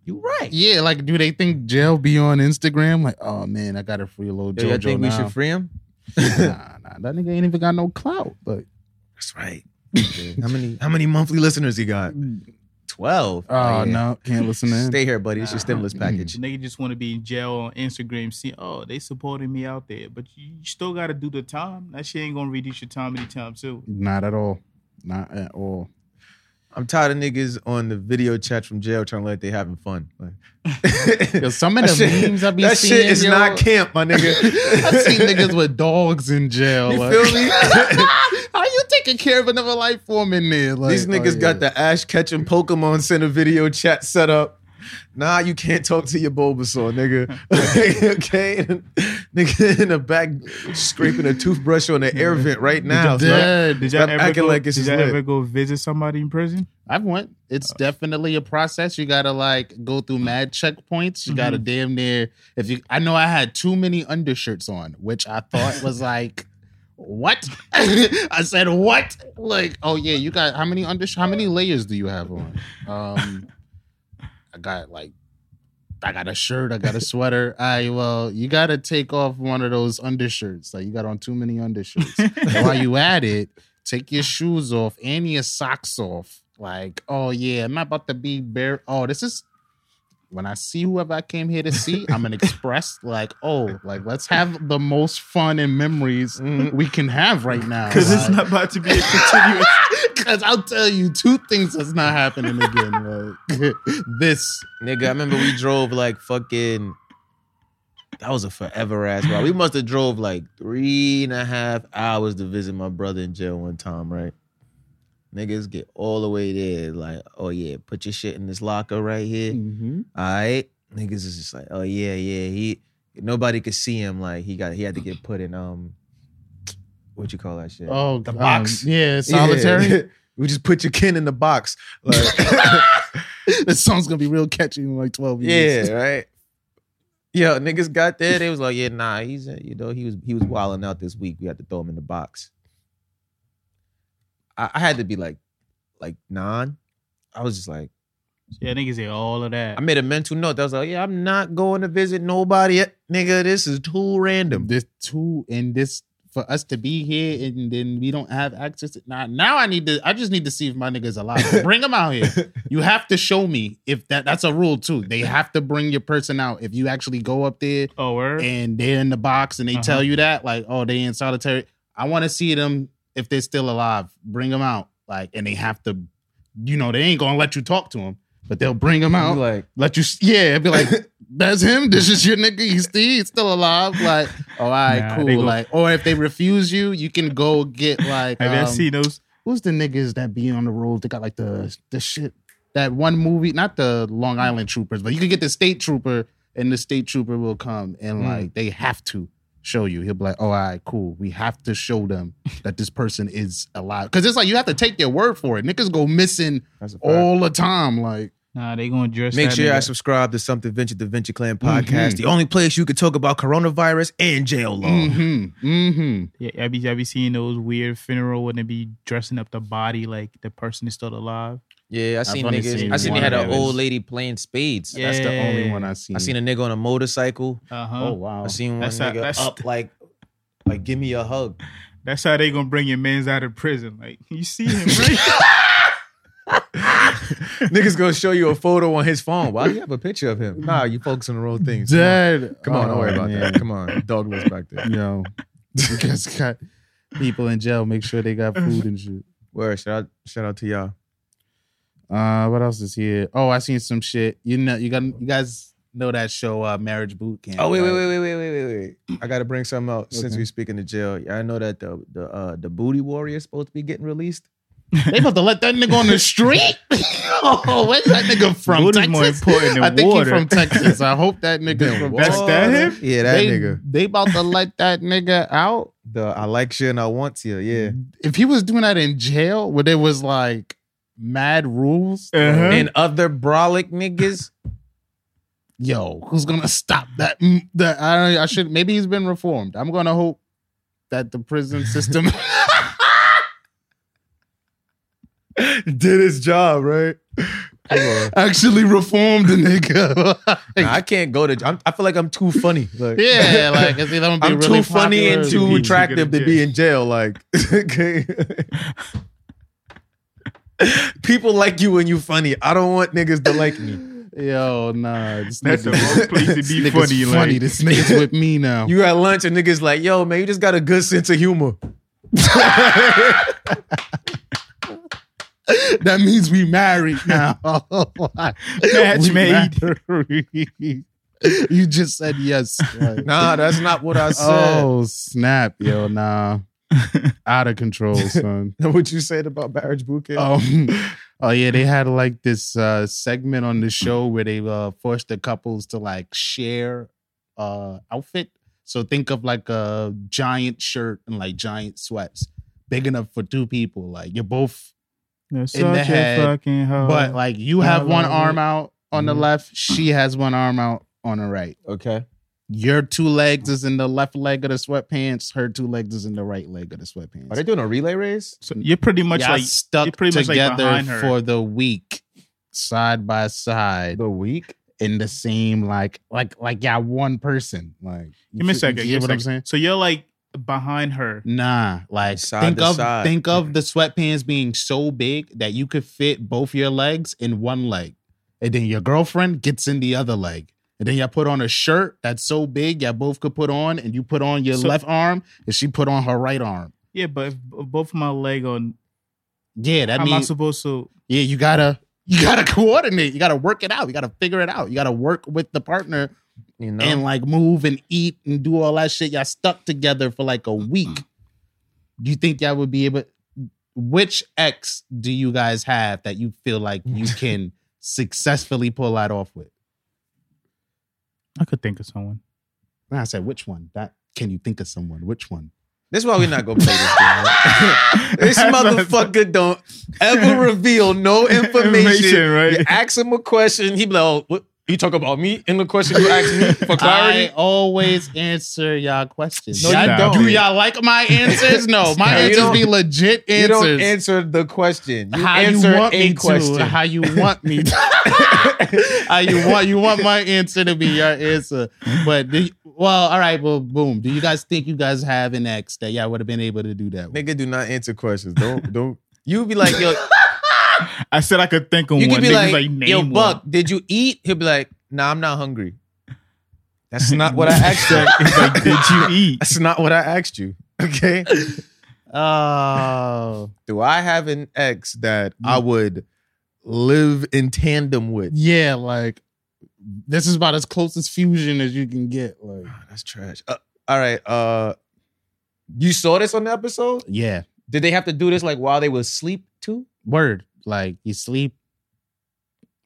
S2: "You right."
S1: Yeah, like, do they think jail be on Instagram? Like, oh man, I got to free a little
S2: Yo,
S1: JoJo
S2: y'all think we should free him?
S1: nah, nah, that nigga ain't even got no clout. But
S2: That's right. how many how many monthly listeners he got? Mm. Twelve.
S1: oh
S2: yeah.
S1: no, can't listen to him.
S2: Stay here, buddy. It's your stimulus mm-hmm. package.
S3: Nigga just want to be in jail on Instagram. See, oh, they supporting me out there, but you still got to do the time. That shit ain't gonna reduce your time anytime soon.
S1: Not at all. Not at all.
S2: I'm tired of niggas on the video chat from jail trying to like they having fun. Like,
S1: Yo, some of the
S2: shit-
S1: memes I be
S2: that
S1: seeing,
S2: shit is
S1: yo,
S2: not camp, my nigga.
S1: I've seen niggas with dogs in jail.
S2: You
S1: like-
S2: feel me?
S1: How you taking care of another life form in there? Like,
S2: These niggas
S1: oh,
S2: got the Ash catching Pokemon Center video chat set up. Nah, you can't talk to your Bulbasaur, nigga. okay, nigga in the back scraping a toothbrush on the air vent right now. son.
S1: Dead.
S3: Did y'all ever
S2: acting
S3: go,
S2: like it's
S3: did y'all ever go visit somebody in prison?
S1: I've went. It's definitely a process. You gotta like go through mad checkpoints. You
S2: Mm-hmm.
S1: gotta damn near. If you, I know I had too many undershirts on, which I thought was like, what? I said what? Like, oh yeah, you got how many under? How many layers do you have on? Um, I got like. I got a shirt, I got a sweater. I well, you gotta take off one of those undershirts. Like you got on too many undershirts. And while you at it, take your shoes off and your socks off. Like, oh yeah, I'm not about to be bare. Oh, this is when I see whoever I came here to see, I'm gonna express like, oh, like let's have the most fun and memories mm-hmm. we can have right now.
S3: Because it's not about to be a continuous.
S1: Cause I'll tell you two things that's not happening again. Like this.
S2: Nigga, I remember we drove like fucking. That was a forever ass ride. We must have drove like three and a half hours to visit my brother in jail one time, right? Niggas get all the way there, like, oh yeah, put your shit in this locker right here.
S1: Mm-hmm.
S2: All right, niggas is just like, oh yeah, yeah. He nobody could see him. Like he got he had to get put in um, what you call that shit?
S1: Oh,
S2: the
S1: um,
S2: box.
S1: yeah, solitary.
S2: Yeah. we just put your kin in the box. Like,
S1: this song's gonna be real catchy in like 12 years.
S2: yeah, right. Yo, niggas got there. They was like, yeah, nah, he's uh, you know he was he was wilding out this week. We had to throw him in the box. I, I had to be like, like non. I was just like,
S3: Yeah, niggas say all of that.
S2: I made a mental note. That was like, yeah, I'm not going to visit nobody. yet. Nigga, this is too random.
S1: This too, and this for us to be here, and then we don't have access. To, now, now I need to. I just need to see if my niggas alive. Bring them out here. You have to show me if that. That's a rule too. They have to bring your person out if you actually go up there
S3: oh, word?
S1: and they're in the box and they
S3: Uh-huh.
S1: tell you that, like, oh, they in solitary. I want to see them if they're still alive. Bring them out, like, and they have to. You know, they ain't gonna let you talk to them, but they'll bring them out.
S2: Like,
S1: let you yeah be like that's him this is your nigga he's still, he's still alive like oh, all right
S3: Nah,
S1: cool
S3: go-
S1: like or if they refuse you you can go get like
S3: Have you
S1: um,
S3: ever seen those?
S1: who's the niggas that be on the road they got like the the shit that one movie not the long island troopers but you can get the state trooper and the state trooper will come and
S2: Mm.
S1: like they have to show you he'll be like oh all right cool we have to show them that this person is alive because it's like you have to take their word for it niggas go missing
S2: that's a fact.
S1: all the time like
S3: Nah, they gonna dress.
S2: Make
S3: that
S2: sure
S3: nigga.
S2: I subscribe to Something Venture, the Venture Klan podcast,
S1: Mhm.
S2: the only place you could talk about coronavirus and jail law.
S1: mm-hmm mm-hmm
S3: Yeah, I be I be seeing those weird funeral when they be dressing up the body like the person is still alive.
S2: Yeah, I seen niggas.
S1: seen
S2: I seen they had an old lady playing spades.
S3: Yeah.
S1: That's the only one I seen.
S2: I seen a nigga on a motorcycle.
S3: Uh huh.
S1: Oh wow.
S2: I seen one
S3: That's how-
S2: nigga
S3: that's-
S2: up like, like give me a hug.
S3: That's how they gonna bring your man's out of prison. Like you see him, right?
S2: Niggas gonna show you a photo on his phone. Why do you have a picture of him? Nah, you focus on the wrong things. Come on.
S1: Dead.
S2: Come on, don't worry
S1: Oh,
S2: about
S1: man.
S2: that. Come on, dog lives back there.
S1: Yo, you guys got people in jail. Make sure they got food and shit.
S2: Word, shout out, shout out to y'all.
S1: Uh, what else is here? Oh, I seen some shit. You know, you got you guys know that show, uh, Marriage Boot Camp.
S2: Oh wait, wait,
S1: right?
S2: wait, wait, wait, wait, wait, wait. I gotta bring something out since
S1: Okay.
S2: we speaking to jail. Yeah, I know that the the uh, the booty warrior is supposed to be getting released.
S1: They about to let that nigga on the street? oh, where's that nigga from?
S3: Booty's
S1: Texas?
S3: more important than
S1: I think
S3: water.
S1: he's from Texas. I hope that nigga from
S3: That's
S1: Texas.
S3: that him?
S2: Yeah, that
S1: they,
S2: nigga.
S1: They about to let that nigga out.
S2: The I like you and I want you. Yeah.
S1: If he was doing that in jail, where there was like mad rules,
S3: Uh-huh.
S2: And other brolic niggas.
S1: yo, who's gonna stop that? Mm, That I, I should. Maybe he's been reformed. I'm gonna hope that the prison system
S2: did his job, right?
S1: Actually reformed the nigga.
S2: Nah, I can't go to. I'm, I feel like I'm too funny. Like,
S1: yeah, like it's either gonna be
S2: I'm
S1: really
S2: too funny and too attractive to be in jail. Like, okay. people like you when you funny. I don't want niggas to like me.
S1: Yo, nah, this
S3: That's the
S1: nigga-
S3: wrong place to
S1: this
S3: be
S1: nigga's
S3: funny,
S1: funny.
S3: like.
S1: This nigga's with me now.
S2: You at lunch and niggas like, yo, man, you just got a good sense of humor.
S1: that means we married now.
S3: Match
S1: We
S3: made.
S1: married. you just said yes. Like,
S2: Nah, that's not what I said.
S1: oh snap, yo, nah, out of control, son.
S2: what you said about Marriage Boot Camp?
S1: Um, oh yeah, they had like this uh segment on the show where they uh forced the couples to like share uh outfit. So think of like a giant shirt and like giant sweats, big enough for two people. Like you're both,
S3: You're
S1: the head,
S3: fucking
S1: but like you have one arm out on the
S2: Mhm.
S1: left, she has one arm out on the right.
S2: Okay.
S1: Your two legs is in the left leg of the sweatpants. Her two legs is in the right leg of the sweatpants.
S2: Are they doing a relay race?
S3: so you're pretty much
S1: Y'all
S3: like
S1: stuck
S3: you're pretty much, like,
S1: together
S3: behind
S1: for the week, side by side,
S2: The week?
S1: in the same like like like yeah, one person. Like,
S3: Give me a
S1: you
S3: second.
S1: get
S3: give me a
S1: what I'm saying?
S3: So you're like behind her.
S1: Nah, like
S2: Side
S1: think of
S2: side.
S1: think of the sweatpants being so big that you could fit both your legs in one leg, and then your girlfriend gets in the other leg. And then y'all put on a shirt that's so big, y'all both could put on, and you put on your
S3: So-
S1: left arm, and she put on her right arm.
S3: Yeah, but if both my leg on,
S1: Yeah, that
S3: how am I
S1: means
S3: supposed to?
S1: yeah, you gotta you gotta coordinate. You gotta work it out. You gotta figure it out. You gotta work with the partner
S2: You know?
S1: and like move and eat and do all that shit. Y'all stuck together for like a week. Do you think y'all would be able? Which ex do you guys have that you feel like you can successfully pull that off with?
S3: I could think of someone.
S1: And I said, which one? That can you think of someone? Which one?
S2: This is why we're not gonna play this game. this motherfucker don't ever reveal no information.
S3: Information, right?
S2: You ask him a question, he be like, oh, what? You talk about me in the question you ask me for
S1: I
S2: clarity?
S1: always answer y'all questions.
S2: No,
S3: you
S1: Y'all-
S3: don't.
S1: Do y'all like my answers? No, my
S2: No, you
S1: answers
S2: don't-
S1: be legit answers.
S2: You
S1: answers.
S2: don't answer the question. You
S1: how
S2: answer
S1: you want
S2: a
S1: me
S2: question.
S1: to, how you want me to. how you want you want my answer to be your answer. But do you- well, all right, well, boom. Do you guys think you guys have an ex that y'all would have been able to do that with?
S2: Nigga, do not answer questions. Don't don't. You be like, yo,
S3: I said I could think of
S2: you
S3: one.
S2: could be
S3: Niggas
S2: like,
S3: name
S2: yo,
S3: one.
S2: Buck, did you eat? He'll be like, nah, I'm not hungry. That's not what I asked you.
S3: It's like, did you eat?
S2: That's not what I asked you. Okay.
S1: Oh,
S2: Do I have an ex that I would live in tandem with?
S1: yeah, like this is about as close as fusion as you can get. Like,
S2: Ah, That's trash. Uh, all right. Uh, you saw this on the episode?
S1: yeah,
S2: Did they have to do this like while they was asleep too?
S1: word. Like you sleep.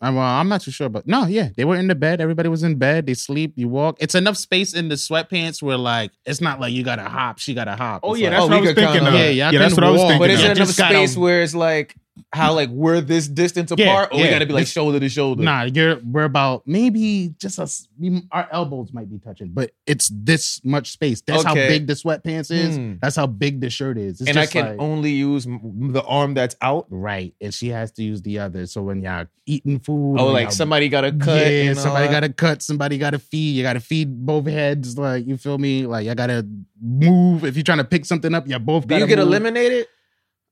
S1: I'm, uh, I'm not too sure, but no, yeah, they were in the bed. Everybody was in bed. They sleep. You walk. It's enough space in the sweatpants where like it's not like you gotta hop. She gotta hop.
S3: Oh
S1: It's
S3: yeah,
S1: like-
S3: that's
S2: Oh,
S3: what I was thinking
S2: kinda-
S3: of.
S1: Yeah,
S3: Yeah,
S1: y'all
S3: that's
S1: can
S3: what I was thinking.
S2: But is
S3: of.
S2: there
S1: Yeah,
S2: enough
S1: just gotta-
S2: space where it's like how like we're this distance
S1: Yeah,
S2: apart, or we
S1: yeah.
S2: got to be like
S1: It's-
S2: shoulder to shoulder?
S1: Nah, you're we're about maybe just us. we- Our elbows might be touching, but it's this much space. That's how
S2: Okay.
S1: big the sweatpants is.
S2: Hmm.
S1: That's how big the shirt is. It's
S2: and I
S1: just
S2: can
S1: like-
S2: only use m- the arm that's out.
S1: right, and she has to use the other. So when y'all eating food,
S2: Oh,
S1: when
S2: like
S1: y'all-
S2: somebody got to cut.
S1: yeah,
S2: and all
S1: somebody
S2: that.
S1: got to cut. Somebody got to feed. You got to feed both heads. Like you feel me? Like I got to move. If you're trying to pick something up, you both.
S2: Do
S1: got
S2: you get eliminated?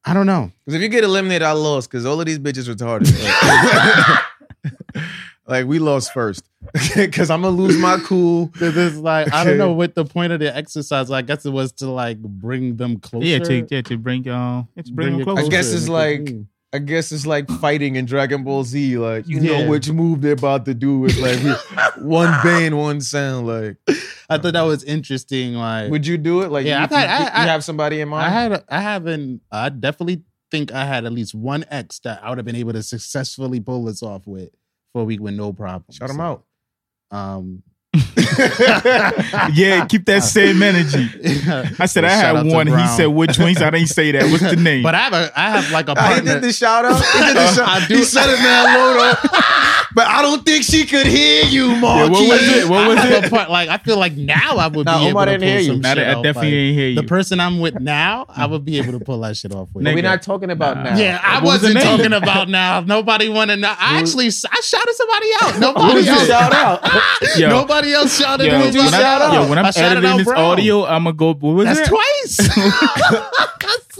S1: I don't know.
S2: Because if you get eliminated, I lost. Because all of these bitches retarded. Like, like, we lost first. Because I'm gonna lose my cool.
S1: Cause it's like I don't know what the point of the exercise. I guess it was to like bring them closer.
S3: Yeah, to yeah to bring um, it's bring, them closer.
S2: I guess it's like-
S1: clean.
S2: I guess it's like fighting in Dragon Ball Z. Like you
S1: Yeah.
S2: know which move they're about to do. It's like one bang, one sound. Like,
S1: I thought that was interesting. Like,
S2: would you do it? Like,
S1: Yeah,
S2: you,
S1: I've
S2: you,
S1: I-
S2: you have somebody in mind.
S1: I
S2: mind.
S1: had, I haven't. I definitely think I had at least one ex that I would have been able to successfully pull this off with for a week with no problem.
S2: Shout 'em
S1: So,
S2: out.
S1: Um,
S3: yeah, keep that same energy. I said I had one. He said which ones? I didn't say that. What's the name?
S1: But I have a, I have like a
S2: Ah, he did the shout out. He did the
S1: Uh,
S2: shout-
S1: I do-
S2: He said it, man, Lodo. but I don't think she could hear you,
S3: yeah, what was it? What was
S1: I
S3: it?
S1: part, like I feel like now I would
S2: Nah,
S1: be able
S2: Omar
S1: to
S2: didn't
S1: pull
S2: hear you.
S1: some
S3: I,
S1: shit
S3: I
S1: off,
S3: definitely
S1: like,
S3: ain't hear you.
S1: The person I'm with now, I would be able to pull that shit off with.
S3: Nigga.
S2: We're not talking about
S3: Nah.
S2: now.
S1: Yeah, I
S3: What was the
S1: wasn't talking about now. Nobody want to know. I actually I shouted somebody out.
S2: Who
S1: Nobody
S2: did you shout out?
S3: Yo.
S1: Nobody else shouted
S3: Yo,
S1: me
S2: Who'd you
S3: when
S1: out.
S3: I,
S2: shout out?
S3: yo, when I'm
S1: I shouted
S3: editing
S1: out
S3: this
S1: Brown.
S3: audio, I'm gonna go. What was
S1: That's
S3: it?
S1: twice.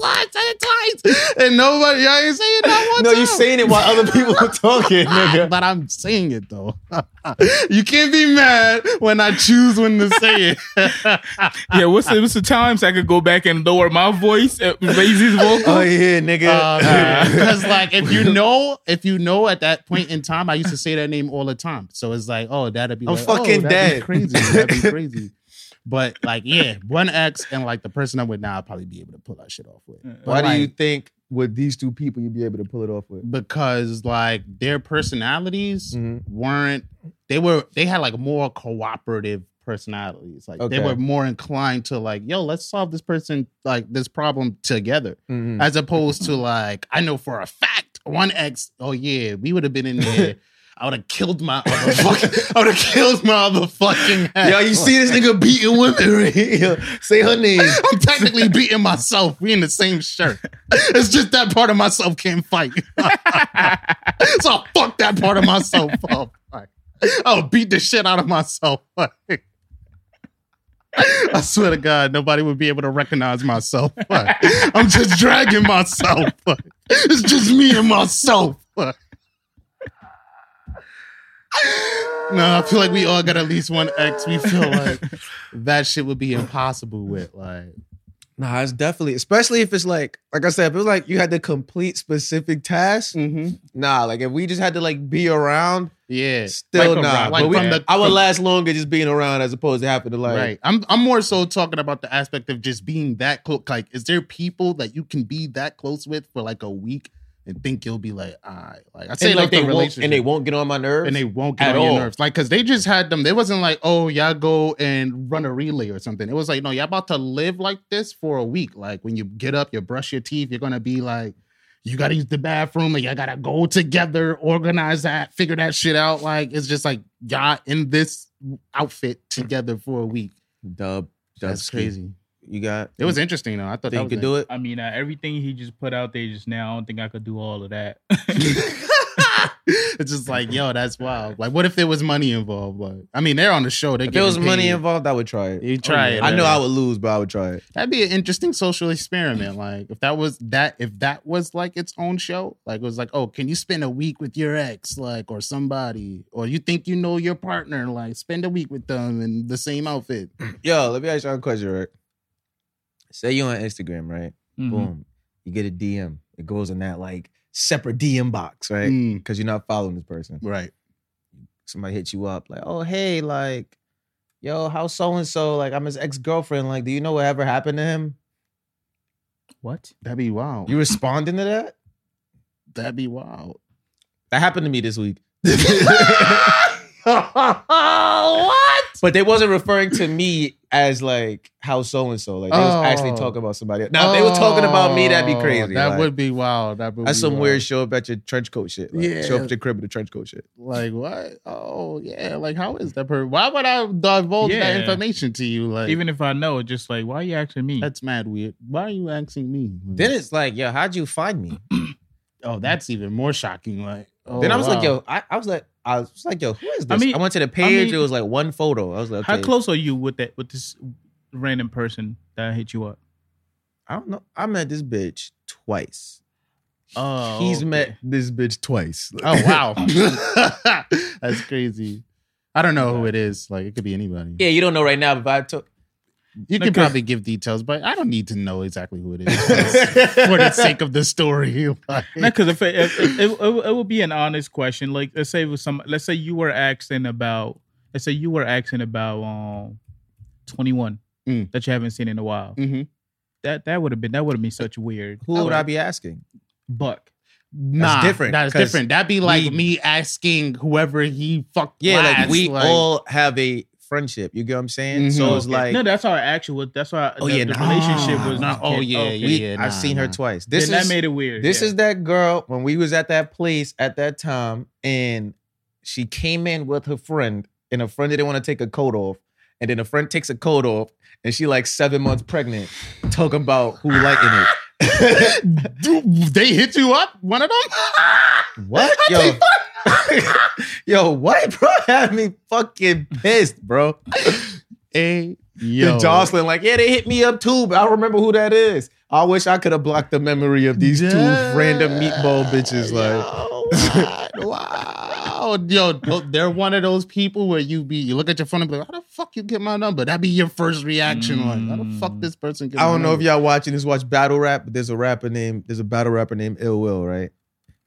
S1: I said it twice, and nobody. I ain't saying that one.
S2: No, you
S1: time.
S2: saying it while other people are talking, nigga.
S1: But I'm saying it though. you can't be mad when I choose when to say it.
S3: Yeah, what's the, what's the times I could go back and lower my voice, uh, raise his vocal?
S2: Oh yeah, nigga.
S1: Because like if you know, if you know at that point in time, I used to say that name all the time. So it's like, oh, that'd be
S2: I'm
S1: like,
S2: fucking
S1: oh, that'd
S2: dead.
S1: Be crazy. That'd be crazy. But like, yeah, one X and like the person I'm with now, I'll probably be able to pull that shit off with. But,
S2: Why do
S1: like,
S2: you think with these two people you'd be able to pull it off with?
S1: Because like their personalities
S2: Mhm.
S1: weren't. They were. They had like more cooperative personalities. Like
S2: Okay.
S1: they were more inclined to like, yo, let's solve this person like this problem together.
S2: Mhm.
S1: as opposed to like I know for a fact one ex. Oh yeah, we would have been in there. I would have killed my other fucking. I would have killed my other fucking. Head.
S2: Yo, you see this nigga beating women right here. Say her name.
S1: I'm technically beating myself. We in the same shirt. It's just that part of myself can't fight. so I'll fuck that part of myself up. Like, I'll beat the shit out of myself. Like, I swear to God, nobody would be able to recognize myself. Like, I'm just dragging myself. It's just me and myself. No, I feel like we all got at least one ex. We feel like that shit would be impossible with. Like,
S2: Nah, it's definitely, especially if it's like, like I said, if it was like you had to complete specific tasks.
S1: mm-hmm.
S2: Nah, like if we just had to like be around,
S1: yeah,
S2: still
S1: Like a
S2: nah.
S1: like
S2: but we,
S1: the-
S2: I would
S1: from-
S2: last longer just being around as opposed to having to like.
S1: right. I'm I'm more so talking about the aspect of just being that close. Like, is there people that you can be that close with for like a week and think you'll be like, all right, like I say,
S2: And
S1: like,
S2: they
S1: the
S2: won't,
S1: relationship,
S2: and they won't get on my nerves.
S1: and they won't get on
S2: all.
S1: your nerves. Like, cause they just had them. They wasn't like, oh, y'all go and run a relay or something. It was like, no, y'all about to live like this for a week. Like when you get up, you brush your teeth, you're gonna be like, you gotta use the bathroom, like y'all gotta go together, organize that, figure that shit out. Like it's just like y'all in this outfit together for a week.
S2: Dub,
S1: That's crazy.
S2: You got.
S1: It was interesting though. I thought
S2: Think you could do it.
S3: I mean, uh, everything he just put out there just now, I don't think I could do all of that.
S1: it's just like, yo, that's wild. Like, what if there was money involved? Like, I mean, they're on the show. They
S2: If there was
S1: getting
S2: money involved, I would try it.
S1: You try
S3: yeah.
S1: it.
S2: I know? I would lose, but I would try it.
S1: That'd be an interesting social experiment. Like if that was that, if that was like its own show, like it was like, oh, can you spend a week with your ex, like, or somebody, or you think you know your partner, like, spend a week with them in the same outfit.
S2: Yo, let me ask you a question, right? Say you on Instagram, right?
S3: Mhm.
S2: Boom. You get a DM. It goes in that like separate DM box, right?
S1: Mm,
S2: Because you're not following this person.
S1: right.
S2: Somebody hits you up, like, oh, hey, like, yo, how so and so? Like, I'm his ex girlfriend. Like, do you know what ever happened to him?
S3: What?
S1: That'd be wild.
S2: You responding to that?
S1: That'd be wild.
S2: That happened to me this week.
S1: what?
S2: But they wasn't referring to me as like how so and so. Like they was actually
S1: Oh.
S2: talking about somebody. Else. Now if they were talking about me, that'd be
S1: Oh,
S2: crazy.
S1: That
S2: Like,
S1: would be wild. That would
S2: That's
S1: be
S2: some
S1: wild.
S2: weird show up at your trench coat shit. Like,
S1: Yeah.
S2: Show up at your crib with a trench coat shit.
S1: Like what? Oh yeah. Like how is that person? Why would I divulge that
S3: Yeah.
S1: information to you? Like
S3: Even if I know, just like, why are you asking me?
S1: that's mad weird. Why are you asking me?
S2: Then it's like, yo, how'd you find me?
S1: oh, that's even more shocking. Like oh,
S2: then I was like, yo, I, I was like, I was like, yo, who is this? I,
S3: mean-
S2: went to the page.
S3: mean-
S2: it was like one photo. I was like, okay,
S3: How close are you with that with this random person that hit you up?
S2: I don't know. I met this bitch twice.
S3: Oh,
S2: He's
S3: okay.
S2: met this bitch twice.
S1: Oh wow, that's crazy. I don't know who it is. Like it could be anybody.
S2: Yeah, you don't know right now, but I took
S1: You can probably give details, but I don't need to know exactly who it is for the sake of the story.
S3: Because if, it, if it, it, it, it would be an honest question, like let's say it was some, let's say you were asking about, let's say you were asking about um, twenty one mm. that you haven't seen in a while. Mm-hmm. That that would have been that would have been such weird.
S2: Who would, would I be asking?
S3: Buck.
S1: Nah, that's different. That's different. That'd be like we, me asking whoever he fucked.
S2: Yeah,
S1: last,
S2: like we like, all have a friendship. You get what I'm saying? Mm-hmm. So it's like
S3: no, that's our actual. That's our oh the, yeah, the nah, relationship was.
S1: Nah, oh yeah, okay. yeah, yeah.
S2: Nah, I've seen her twice.
S3: This then is, that made it weird.
S2: This yeah. is that girl when we was at that place at that time, and she came in with her friend, and her friend didn't want to take a coat off, and then a friend takes a coat off, and she like seven months pregnant, talking about who liking it.
S1: they hit you up, one of them.
S2: What? Yo, yo, what, bro? Had me fucking pissed, bro.
S1: Hey, yo.
S2: And Jocelyn, like, yeah, they hit me up too, but I remember who that is. I wish I could have blocked the memory of these two random meatball bitches. Like,
S1: yo, wow, yo, they're one of those people where you be, you look at your phone and be like, how the fuck you get my number? That'd be your first reaction. Mm. Like, how the fuck this person?
S2: I don't know number? if y'all watching this, watch battle rap, but there's a rapper named, there's a battle rapper named Ill Will, right?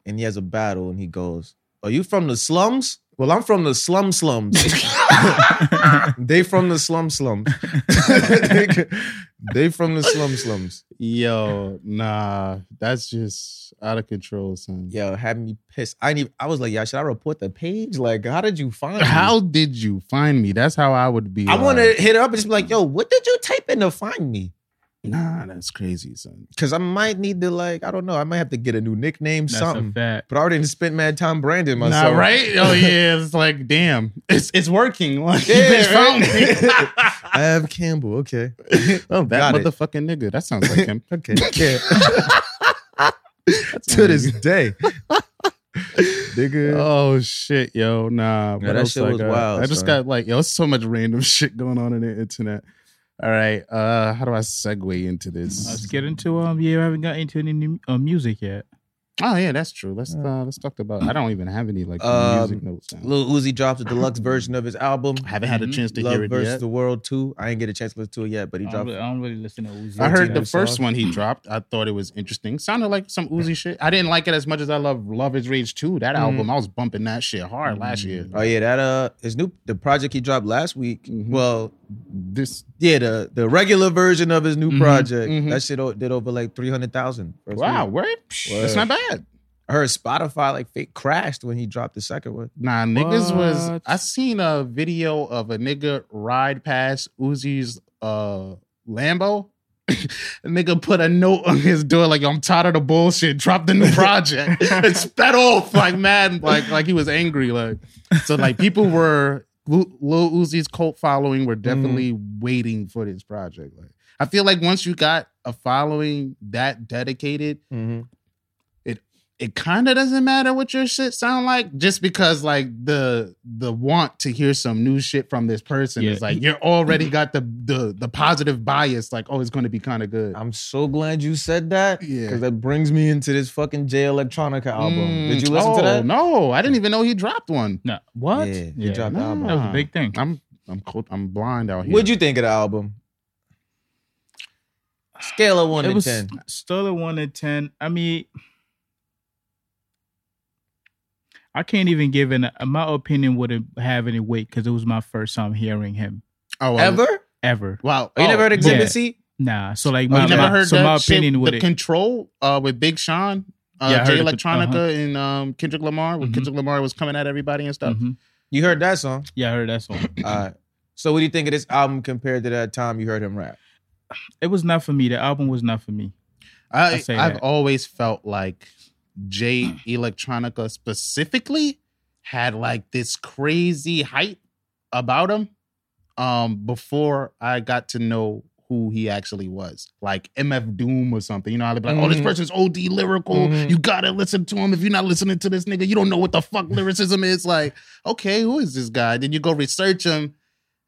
S2: And he has a battle, and he goes, "Are you from the slums?" Well, I'm from the slum slums. they from the slum slums. they from the slum slums.
S1: Yo, nah, that's just out of control, son.
S2: Yo, had me pissed. I need. I was like, yeah, should I report the page? Like, how did you find? me?
S1: How did you find me? That's how I would be.
S2: I like, want to hit her up and just be like, yo, what did you type in to find me?
S1: Nah, that's crazy, son.
S2: Because I might need to like, I don't know, I might have to get a new nickname, that's something. But I already spent mad time branding myself.
S1: Nah, right? Oh yeah, it's like, damn, it's it's working. Like, yeah, found me.
S2: I have Campbell. Okay.
S1: Oh, that Got motherfucking it. nigga. That sounds like him.
S2: okay. Yeah. to this day.
S1: nigga. Oh shit, yo, nah.
S2: Yeah, that shit was wild.
S1: I just got like, yo, so much random shit going on in the internet. All right. Uh, how do I segue into this?
S3: Let's get into um. You haven't got into any new, uh, music yet.
S1: Oh yeah, that's true. Let's uh, let's talk about. I don't even have any like um, music notes. Now.
S2: Lil Uzi dropped a deluxe version of his album.
S1: I haven't had a chance to
S2: Love
S1: hear it
S2: versus
S1: yet.
S2: the World too. I didn't get a chance to listen to it yet, but he dropped.
S3: I don't, I don't really listen to Uzi.
S1: I heard the first one he dropped. I thought it was interesting. Sounded like some Uzi shit. I didn't like it as much as I love Luv Is Rage 2. That mm-hmm. album, I was bumping that shit hard mm-hmm. last year.
S2: Oh yeah, that uh, his new the project he dropped last week. Mm-hmm. Well,
S1: this
S2: yeah the the regular version of his new mm-hmm. project mm-hmm. that shit did over like three hundred thousand.
S1: Wow, word. That's not bad.
S2: I heard Spotify like fake crashed when he dropped the second one.
S1: Nah, niggas what? was. I seen a video of a nigga ride past Uzi's uh Lambo. a nigga put a note on his door like I'm tired of the bullshit. Drop the new project. and sped off like mad, like like he was angry. Like so, like people were Lil Uzi's cult following were definitely mm. waiting for this project. Like I feel like once you got a following that dedicated, mm-hmm it kind of doesn't matter what your shit sound like just because like the the want to hear some new shit from this person yeah. is like you're already got the the the positive bias like oh it's going to be kind of good.
S2: I'm so glad you said that yeah. because that brings me into this fucking Jay Electronica album. Mm, did you listen
S1: oh,
S2: to that?
S1: no i didn't even know he dropped one.
S3: No. What?
S2: Yeah. He yeah, dropped no. the album.
S3: That was a big thing.
S1: I'm i'm cold, i'm blind out here.
S2: what'd you think of the album? Scale of 1 it to 10
S3: still a 1 to 10 i mean I can't even give an my opinion wouldn't have any weight because it was my first time hearing him.
S2: Oh, well, ever,
S3: ever.
S1: Wow,
S2: oh, you never heard Exhibit yeah. C?
S3: Nah. So like, my, oh, you never
S1: my, heard
S3: so my opinion
S1: with
S3: the
S1: control uh, with Big Sean, uh, yeah, Jay Electronica, uh-huh. and um, Kendrick Lamar. When mm-hmm. Kendrick Lamar was coming at everybody and stuff. Mm-hmm.
S2: You heard that song?
S3: Yeah, I heard that song.
S2: All right. So what do you think of this album compared to that time you heard him rap?
S3: It was not for me. The album was not for me.
S1: I, I I've always felt like Jay Electronica specifically had like this crazy hype about him um before I got to know who he actually was, like MF Doom or something. You know, I'd be like, mm-hmm. "Oh, this mm-hmm. person's OD lyrical. Mm-hmm. You gotta listen to him. If you're not listening to this nigga, you don't know what the fuck lyricism is." Like, okay, who is this guy? Then you go research him,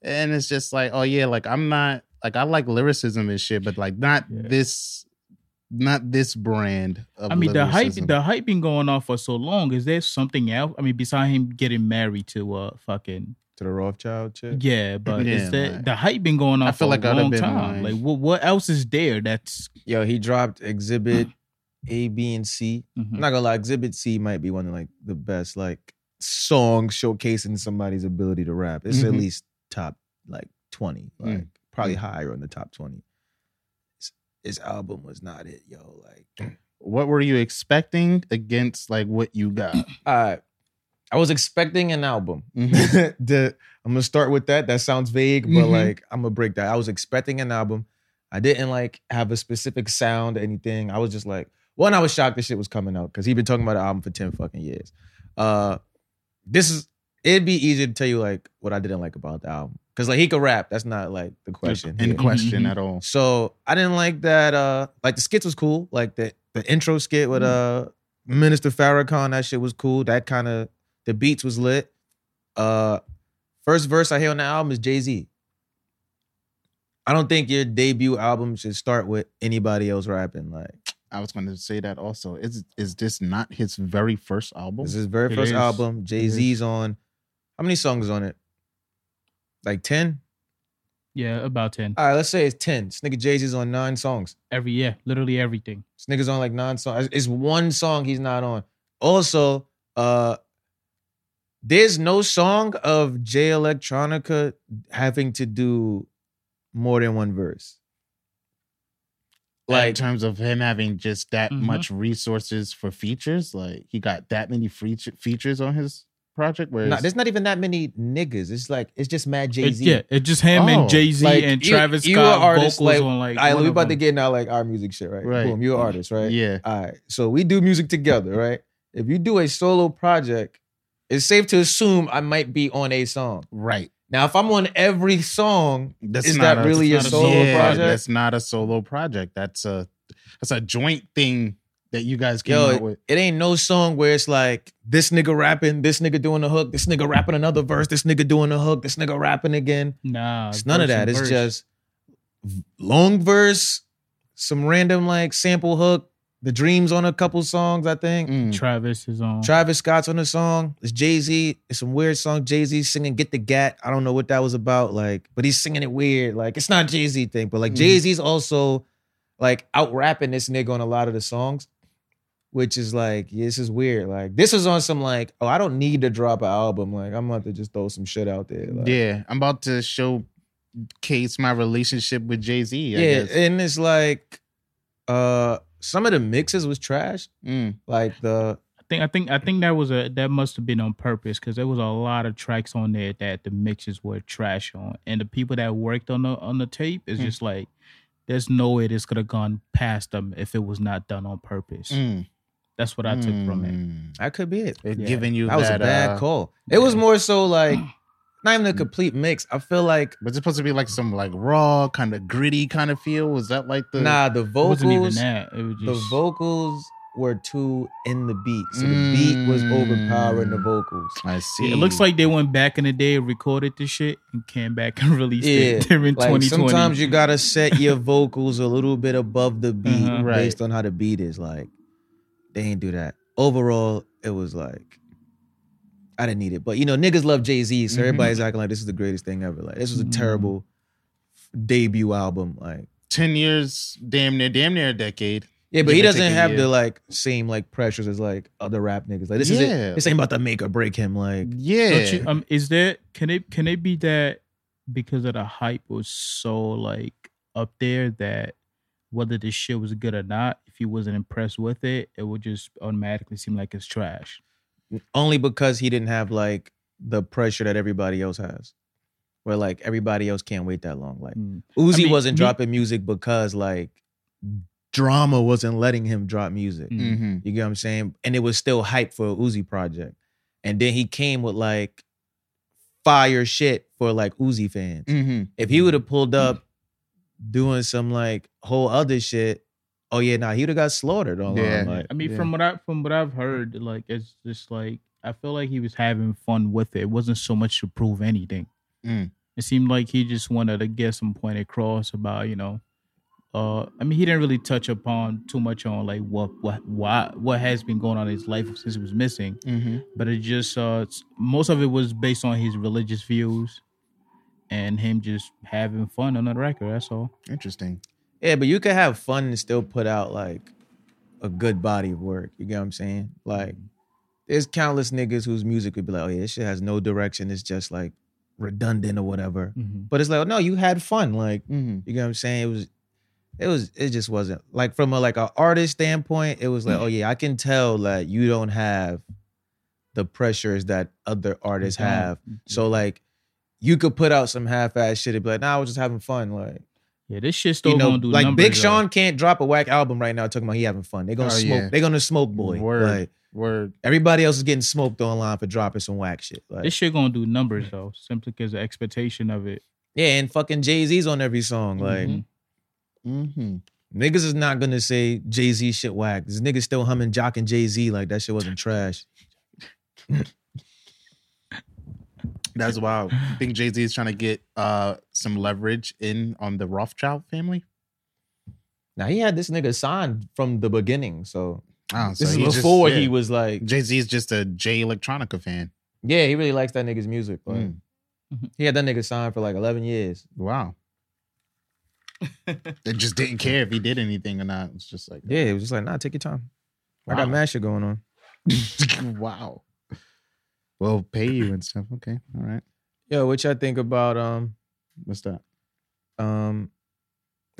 S1: and it's just like, "Oh yeah, like I'm not like I like lyricism and shit, but like not yeah. this not this brand. I
S3: mean, the hype, the hype been going on for so long. Is there something else? I mean, besides him getting married to uh fucking
S2: to the Rothschild chick.
S3: Yeah, but
S1: Yeah,
S3: is that
S1: like-
S3: the hype been going on
S1: I feel
S3: for
S1: like
S3: a
S1: I'd have
S3: long
S1: been
S3: time?
S1: like-
S3: Like, what what else is there? That's
S2: Yo, he dropped Exhibit A, B, and C.
S3: Mhm.
S2: I'm not gonna lie, Exhibit C might be one of like the best like songs showcasing somebody's ability to rap. It's at
S1: Mhm.
S2: least top like 20, like
S1: Mm.
S2: probably higher in the top 20. His, album was not it, yo. Like,
S1: What were you expecting against like what you got?
S2: right. I was expecting an album.
S1: Mhm.
S2: the, I'm gonna start with that. That sounds vague, but
S1: Mhm.
S2: like I'm gonna break that. I was expecting an album. I didn't like have a specific sound or anything. I was just like, one, I was shocked this shit was coming out because he'd been talking about the album for 10 fucking years. Uh this is it'd be easier to tell you like what I didn't like about the album. Cause like he could rap. That's not like the question.
S1: in
S2: here.
S1: question
S3: Mhm.
S1: at all.
S2: So I didn't like that. Uh, like the skits was cool. Like the the intro skit with uh Minister Farrakhan, that shit was cool. That kind of the beats was lit. Uh, first verse I hear on the album is Jay Z. I don't think your debut album should start with anybody else rapping. Like
S1: I was going to say that also. Is is this not his very first album?
S2: this is his very
S3: It
S2: first
S3: is.
S2: album. Jay Z's on. How many songs on it? Like ten.
S3: yeah, about ten
S2: All right, let's say it's ten. This nigga Jay Z's on nine songs.
S3: every year, literally everything.
S2: This nigga's on like nine songs. It's one song he's not on. Also, uh there's no song of Jay Electronica having to do more than one verse.
S1: like in terms of him having just that
S3: Mhm.
S1: much resources for features, like he got that many feature, features on his project. Where
S2: there's not even that many niggas. It's like it's just mad Jay Z.
S3: yeah, it's just him
S1: Oh,
S3: and Jay Z
S2: like,
S3: and
S2: you-
S3: Travis
S2: you
S3: Scott
S2: artists,
S3: vocals
S2: like-
S3: on like.
S2: All right, we about to get now like our music shit, right?
S1: Right.
S2: Boom, you're an artist, right?
S1: yeah,
S2: All right. So we do music together, right? If you do a solo project, it's safe to assume I might be on a song.
S1: right.
S2: Now, if I'm on every song,
S1: That's
S2: Is
S1: not
S2: that
S1: a-
S2: really
S1: that's
S2: your
S1: not a-
S2: solo
S1: yeah,
S2: project?
S1: That's not a solo project. That's a that's a joint thing that you guys came
S2: Yo,
S1: out with.
S2: it ain't no song where it's like this nigga rapping, this nigga doing the hook, this nigga rapping another verse, this nigga doing the hook, this nigga rapping again.
S3: Nah,
S2: It's none of that. It's
S3: verse.
S2: just long verse, some random like sample hook, The-Dream's on a couple songs, I think.
S1: Mm.
S3: Travis is on.
S2: Travis Scott's on the song. It's Jay Z. It's some weird song. Jay Z singing "Get the Gat." I don't know what that was about. Like, but he's singing it weird. Like, it's not Jay Z thing, but like
S1: Mhm.
S2: Jay Z's also like out rapping this nigga on a lot of the songs, which is like, yeah, this is weird. Like, this was on some like, oh, I don't need to drop an album. Like, I'm about to just throw some shit out there. Like,
S1: yeah, I'm about to showcase my relationship with Jay Z.
S2: yeah, and it's like, uh, some of the mixes was trash.
S1: Mm.
S2: Like the
S3: I think I think I think that was a that must have been on purpose because there was a lot of tracks on there that the mixes were trash on, and the people that worked on the on the tape is
S1: Hmm.
S3: just like, there's no way this could have gone past them if it was not done on purpose.
S1: Mm.
S3: That's what I took from it.
S1: Mm.
S2: that could be it.
S1: It
S3: Yeah.
S1: giving you
S2: That was a bad
S1: uh,
S2: call. It was more so like not even a complete mix. I feel like
S1: Was it supposed to be like some like raw, kind of gritty kind of feel? Was that like the
S2: nah, the
S3: It wasn't even
S2: vocals,
S3: that. It was
S2: the
S3: just
S2: vocals were too in the beat. So the beat was overpowering the
S1: Mm.
S2: vocals.
S1: I see.
S3: It looks like they went back in the day, recorded the shit, and came back and released
S2: Yeah,
S3: it during
S2: Like
S3: 2020.
S2: sometimes you gotta set your vocals a little bit above the beat
S3: Uh-huh.
S1: Right.
S2: based on how the beat is. Like they ain't do that. Overall, it was like I didn't need it. But you know, niggas love Jay Z, so
S1: Mhm.
S2: everybody's acting like this is the greatest thing ever. Like this was a
S3: Mhm.
S2: terrible debut album. Like
S1: ten years, damn near, damn near a decade.
S2: Yeah, but he doesn't have
S1: year.
S2: the like same like pressures as like other rap niggas. Like this is
S1: Yeah.
S2: it. This ain't about to make or break him. Like
S1: Yeah,
S3: Don't you, um, is there can it can it be that because of the hype was so like up there that whether this shit was good or not, if you wasn't impressed with it, it would just automatically seem like it's trash.
S2: only because he didn't have like the pressure that everybody else has. Where like everybody else can't wait that long. Like
S3: Mm.
S2: Uzi
S3: mean,
S2: wasn't
S3: me-
S2: dropping music because like drama wasn't letting him drop music.
S3: Mm.
S1: Mhm.
S2: You get what I'm saying? And it was still hype for a Uzi project. And then he came with like fire shit for like Uzi fans.
S1: Mhm.
S2: If he would have pulled up doing some like whole other shit, oh yeah, nah, he would have got slaughtered on
S1: Yeah.
S2: like,
S3: I mean,
S1: Yeah.
S3: from what I from what I've heard, like it's just like I feel like he was having fun with it. It wasn't so much to prove anything.
S1: Mm.
S3: It seemed like he just wanted to get some point across about you know uh, I mean, he didn't really touch upon too much on like what what why what has been going on in his life since he was missing.
S1: Mm-hmm.
S3: But it just uh, most of it was based on his religious views and him just having fun on the record. That's all.
S1: Interesting.
S2: Yeah, but you could have fun and still put out like a good body of work. You get what I'm saying? Like, there's countless niggas whose music would be like, oh yeah, this shit has no direction. It's just like redundant or whatever.
S3: Mm-hmm.
S2: But it's like, oh, no, you had fun. Like,
S1: Mm-hmm.
S2: you get what I'm saying? It was, it was, it just wasn't like from a like an artist standpoint. It was like, oh yeah, I can tell that you don't have the pressures that other artists
S3: Don't.
S2: have. So like, you could put out some half-ass shit and be like, nah, I was just having fun. Like,
S3: Yeah, this shit still
S2: you know,
S3: gonna do
S2: like
S3: numbers,
S2: Big
S3: though.
S2: Sean can't drop a whack album right now talking about he having fun. They're gonna
S1: Oh,
S2: smoke.
S1: yeah.
S2: They're gonna smoke boy.
S1: Word.
S2: Like
S1: Word.
S2: everybody else is getting smoked online for dropping some whack shit. Like
S3: This shit gonna do numbers though, simply because the expectation of it.
S2: yeah, and fucking Jay Z's on every song. Like
S3: Mhm.
S1: Mm-hmm.
S2: niggas is not gonna say Jay Z shit whack. This nigga still humming Jock and Jay Z like that shit wasn't trash.
S1: That's wild. I think Jay Z is trying to get uh some leverage in on the Rothschild family.
S2: Now he had this nigga signed from the beginning, so
S1: Oh,
S2: this is before he was like,
S1: Jay Z is just a Jay Electronica fan.
S2: yeah, he really likes that nigga's music. Like,
S1: Mm.
S2: He had that nigga signed for like eleven years.
S1: Wow. they just didn't care if he did anything or not. It's just like
S2: Yeah, it was just like, nah, take your time. I got
S1: Wow.
S2: mad shit going on.
S1: wow. Well, pay you and stuff. Okay. All right.
S2: Yeah, which y'all think about um
S1: What's that?
S2: um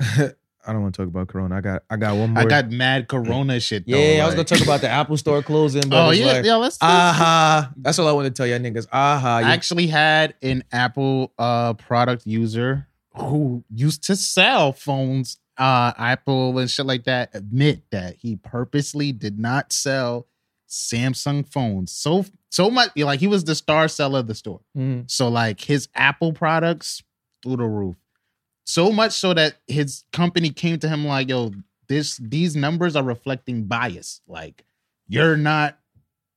S2: I don't want to talk about Corona. I got I got one more.
S1: I got mad Corona shit. Though,
S2: yeah, I was gonna talk about the Apple Store closing, but
S1: Oh yeah,
S2: like,
S1: yeah. Let's.
S2: aha. That's all I want to tell y'all niggas. Aha.
S1: I
S2: You-
S1: actually had an Apple uh product user who used to sell phones, uh Apple and shit like that, admit that he purposely did not sell Samsung phones. So so much like he was the star seller of the store.
S2: Mhm.
S1: So like his Apple products through the roof. So much so that his company came to him like, yo, this these numbers are reflecting bias. Like you're not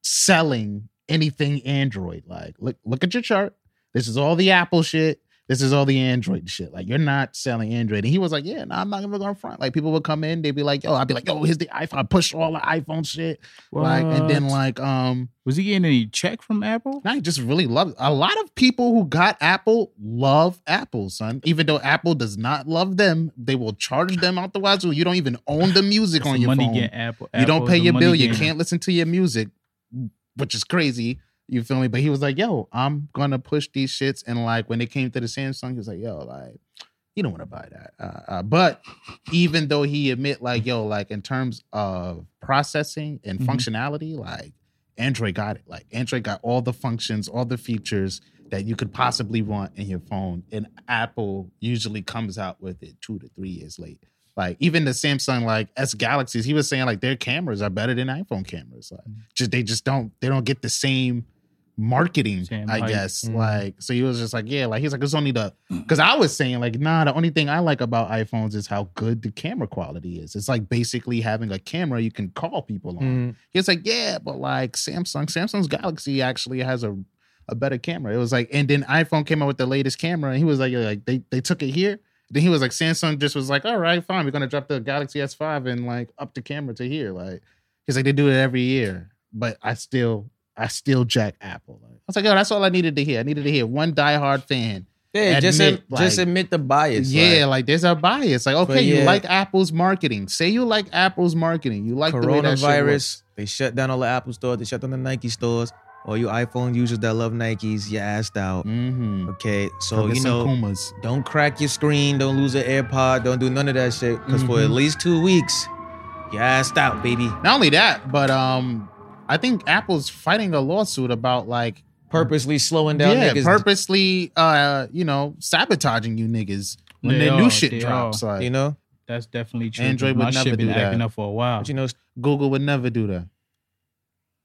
S1: selling anything Android. Like look look at your chart. This is all the Apple shit. This is all the Android shit. Like you're not selling Android. And he was like, yeah, no, I'm not gonna go in front. Like people would come in, they'd be like, yo, I'd be like, yo, here's the iPhone. I push all the iPhone shit. Like and then like um
S3: was he getting any check from Apple?
S1: I just really love a lot of people who got Apple love Apple, son. Even though Apple does not love them, they will charge them out the wazoo. You don't even own the music on your
S3: money
S1: phone.
S3: getting Apple.
S1: you don't pay your bill. You can't listen to your music, which is crazy. You feel me? But he was like, "Yo, I'm gonna push these shits." And like when it came to the Samsung, he was like, "Yo, like you don't want to buy that." Uh, uh, but even though he admit like, "Yo, like in terms of processing and
S3: Mhm.
S1: functionality, like Android got it. Like Android got all the functions, all the features." That you could possibly want in your phone, and Apple usually comes out with it two to three years late. Like even the Samsung like S Galaxies, he was saying like their cameras are better than iPhone cameras. Like
S3: Mm-hmm.
S1: just they just don't they don't get the same marketing,
S3: Same
S1: I guess.
S2: Mhm.
S1: Like so he was just like, yeah, like he's like it's only the because I was saying like, nah, the only thing I like about iPhones is how good the camera quality is. It's like basically having a camera you can call people on.
S2: Mhm.
S1: He's like, yeah, but like Samsung, Samsung's Galaxy actually has a a better camera. It was like, and then iPhone came out with the latest camera, and he was like, like they they took it here. Then he was like, Samsung just was like, all right, fine, we're gonna drop the Galaxy S5 and like up the camera to here. Like he's like, they do it every year, but I still I still jack Apple. Like, I was like, yo, that's all I needed to hear. I needed to hear one diehard fan.
S2: Yeah, just
S1: Admit,
S2: ad- just
S1: like-
S2: admit the bias.
S1: yeah,
S2: like,
S1: like, there's a bias. Like, okay, you like Apple's marketing. Say you like Apple's marketing. You like the way that shit
S2: coronavirus. They shut down all the Apple stores. They shut down the Nike stores. All you iPhone users that love Nikes, you assed out.
S1: Mm-hmm.
S2: Okay, so you know,
S1: Kumas.
S2: don't crack your screen. Don't lose an AirPod. Don't do none of that shit. Because for
S1: Mhm.
S2: at least two weeks, you assed out, baby.
S1: Not only that, but um, I think Apple's fighting a lawsuit about like
S2: Purposely slowing down
S1: yeah,
S2: niggas.
S1: purposely uh, you know, sabotaging you niggas when
S3: They
S1: the new shit
S3: they
S1: drops. Like
S2: you know,
S3: That's definitely true.
S1: Android
S3: My
S1: would
S3: shit
S1: never
S3: been
S1: do
S3: acting
S1: that.
S3: up for a while.
S2: but you know,
S1: Google would never do that.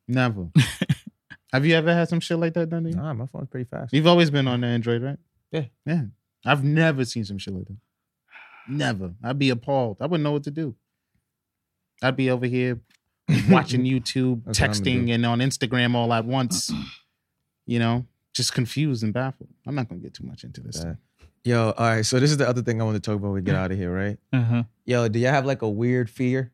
S1: Never. Have you ever had some shit like that done to you?
S2: nah, my phone's pretty fast.
S1: You've always been on Android, right?
S2: Yeah.
S1: Yeah. I've never seen some shit like that. Never. I'd be appalled. I wouldn't know what to do. I'd be over here watching YouTube,
S2: That's what I'm gonna
S1: texting, and on Instagram all at once. You know, just confused and baffled. I'm not gonna get too much into this.
S2: Yeah. Yo, all right. So this is the other thing I want to talk about. When we get out of here, right?
S3: Uh-huh.
S2: Yo, do y'all have like a weird fear?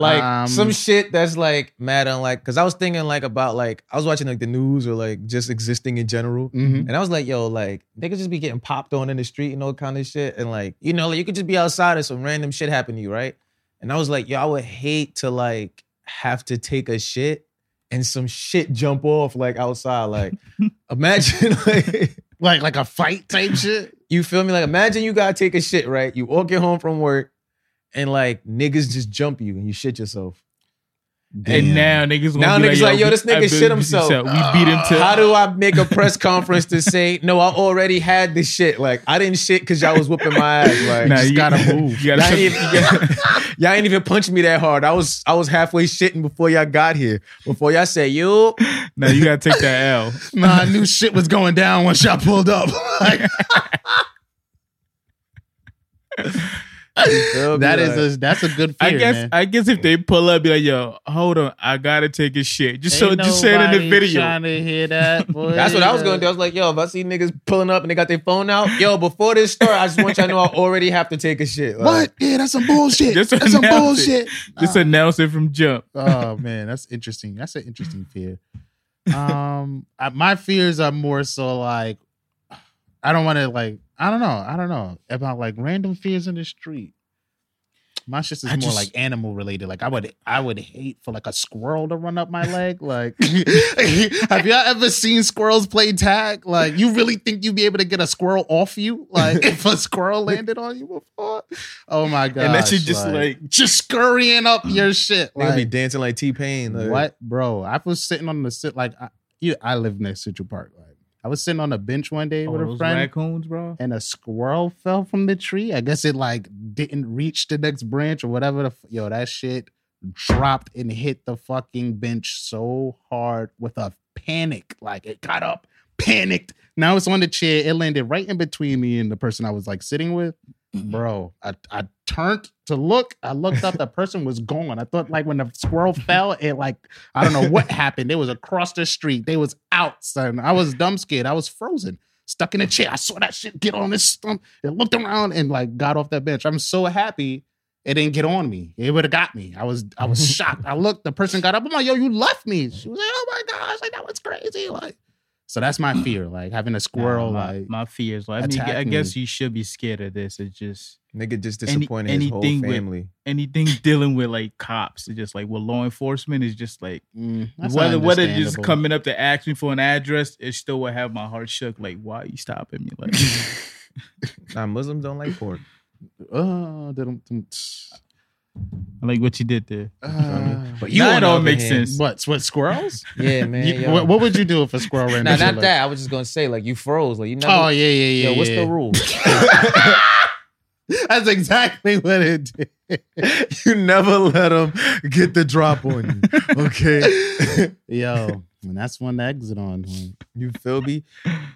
S2: Like
S1: Um,
S2: some shit that's like mad unlike. Because I was thinking like about like I was watching like the news or like just existing in general,
S1: Mhm.
S2: and I was like, yo, like they could just be getting popped on in the street and all kind of shit, and like you know, like you could just be outside and some random shit happen to you, right? And I was like, yo, I would hate to like have to take a shit and some shit jump off like outside. Like imagine like
S1: Like like a fight type shit.
S2: you feel me? Like imagine you gotta take a shit, right? You walk your home from work and like niggas just jump you and you shit yourself.
S3: And now niggas
S2: Now niggas like, yo,
S3: we-
S2: this nigga shit himself.
S3: We beat him to
S2: How do I make a press conference to say, no, I already had this shit? Like, I didn't shit because y'all was whooping my ass. Like,
S3: Nah,
S2: just
S3: you
S2: gotta
S3: move. You
S2: Y'all
S3: gotta
S2: ain't, even, y'all, y'all ain't even punch me that hard. I was I was halfway shitting before y'all got here. Before y'all said, yo,
S3: Now you gotta take that L.
S1: Nah, I knew shit was going down once y'all pulled up. Like? that is
S2: Like-
S1: a that's a good fear,
S3: I guess
S1: man.
S3: I guess if they pull up, be like, yo, hold on, I gotta take a shit. Just so just say it in the
S1: nobody
S3: video.
S1: Trying to hear that. Boy.
S2: That's what I was gonna do. I was like, yo, if I see niggas pulling up and they got their phone out, yo, before this start, I just want y'all to know I already have to take a shit. Like,
S1: What? Yeah, that's some bullshit.
S3: Just
S1: that's some
S3: announce it.
S1: bullshit.
S3: Just announce it from jump.
S1: oh man, that's interesting. That's an interesting fear. Um, I- my fears are more so like I don't want to like I don't know I don't know about like random fears in the street. My shit is
S3: I
S1: more
S3: just-
S1: like animal related. Like I would I would hate for like a squirrel to run up my leg. Like have y'all ever seen squirrels play tag? Like you really think you'd be able to get a squirrel off you? Like if a squirrel landed on you before? Oh my god.
S3: And that shit just like
S1: just scurrying up your shit.
S2: nigga be dancing like T Pain. Like,
S1: what, bro? I was sitting on the sit like I, you, I live near Central Park. I was sitting on a bench one day
S3: oh,
S1: with a friend,
S3: raccoons, bro.
S1: and a squirrel fell from the tree. I guess it like didn't reach the next branch or whatever. The f- yo, that shit dropped and hit the fucking bench so hard with a panic. Like it got up, panicked. Now it's on the chair. It landed right in between me and the person I was like sitting with. Bro, I, I turned to look. I looked up. The person was gone. I thought like when the squirrel fell, it like I don't know what happened. It was across the street. They was out, son. I was dumb scared. I was frozen, stuck in a chair. I saw that shit get on this stump. It looked around and like got off that bench. I'm so happy it didn't get on me. It would have got me. I was I was shocked. I looked. The person got up. I'm like, yo, you left me. She was like, oh my gosh, like that was crazy. Like, so that's my fear. Like having a squirrel.
S3: Nah, my,
S1: like
S3: my fears. Like, I mean, I guess
S1: me.
S3: you should be scared of this. It's just
S2: Nigga just
S3: Any-
S2: disappointed his whole
S3: anything with-
S2: family.
S3: anything dealing with like cops. It's just like with law enforcement is just like
S1: mm, that's
S3: whether whether just coming up to ask me for an address, it still would have my heart shook. Like, why are you stopping me? Like,
S2: Nah, Muslims don't like pork.
S1: Oh, they don't-
S3: I like what you did there.
S1: uh,
S2: But
S3: Now
S2: on
S3: it
S2: the
S3: all makes
S2: hand-
S3: sense.
S1: what? What squirrels?
S2: Yeah, man.
S1: You- what, what would you do if a squirrel ran?
S2: Nah, not
S1: like-
S2: that. I was just gonna say, like, you froze. Like, you never.
S1: Oh yeah, yeah, yeah.
S2: Yo, what's
S1: yeah.
S2: the rule?
S1: That's exactly what it did.
S2: you never let them get the drop on you. Okay.
S1: Yo, and that's one to exit on.
S2: you feel me?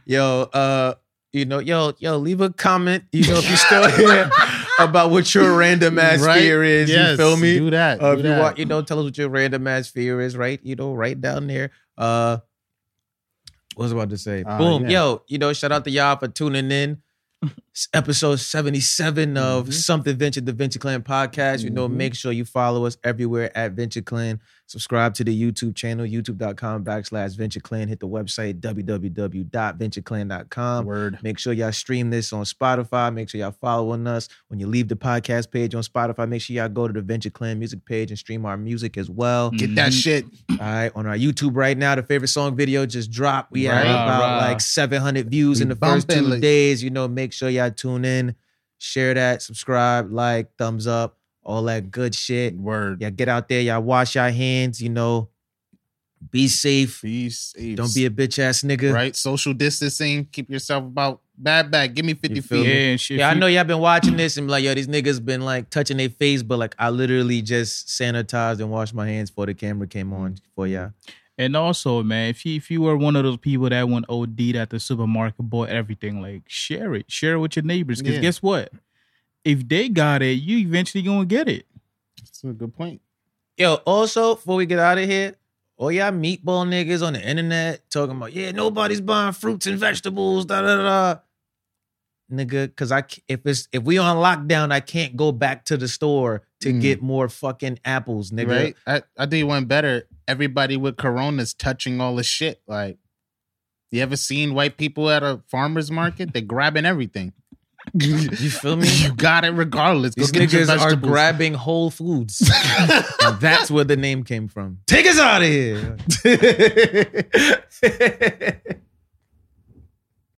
S2: Yo, uh, you know, yo, yo, leave a comment, you know, if you're still here about what your random ass
S1: Right?
S2: fear is.
S1: Yes,
S2: you feel me?
S1: Do that.
S2: Uh,
S1: do
S2: if you want, you know, tell us what your random ass fear is, right? You know, right down there. Uh what was I about to say?
S1: Uh,
S2: Boom.
S1: yeah.
S2: Yo, you know, shout out to y'all for tuning in. Episode 77 of
S1: Mhm.
S2: Something Venture, the Venture Klan podcast. You know,
S1: Mhm.
S2: make sure you follow us everywhere at Venture Klan. Subscribe to the YouTube channel, youtube.com backslash Venture Klan. Hit the website, www.ventureclan.com.
S1: Word.
S2: Make sure y'all stream this on Spotify. Make sure y'all following us. When you leave the podcast page on Spotify, make sure y'all go to the Venture Klan music page and stream our music as well.
S1: Get that
S3: Mhm.
S1: shit.
S2: All right, on our YouTube right now, the favorite song video just dropped. We have
S1: Right.
S2: about
S3: Right.
S2: like 700 views
S1: We
S2: in the first two
S1: like-
S2: days. You know, make sure y'all tune in, share that, subscribe, like, thumbs up, all that good shit.
S1: Word.
S2: Y'all get out there, y'all wash your hands. You know, be safe.
S1: Be safe.
S2: Don't be a bitch ass nigga.
S1: right. Social distancing. Keep yourself about bad back. Give me fifty feet.
S3: Yeah,
S2: me?
S3: and shit.
S2: Yeah, I know y'all been watching this and be like, yo, these niggas been like touching their face, but like I literally just sanitized and washed my hands before the camera came on for y'all.
S3: And also, man, if you if you were one of those people that went OD'd at the supermarket, bought everything, like share it, share it with your neighbors. Because
S1: Yeah.
S3: guess what? If they got it, you eventually gonna get it.
S1: That's a good point.
S2: Yo, also, before we get out of here, all y'all meatball niggas on the internet talking about, yeah, nobody's buying fruits and vegetables, da da da. nigga, because I if it's if we on lockdown, I can't go back to the store to mm. get more fucking apples, nigga. Right?
S1: I I do one better. Everybody with coronas touching all the shit. Like, you ever seen white people at a farmer's market? They're grabbing everything.
S2: you feel me?
S1: You got it regardless.
S2: These Go niggas are grabbing Whole Foods. that's where the name came from. Take us out of here.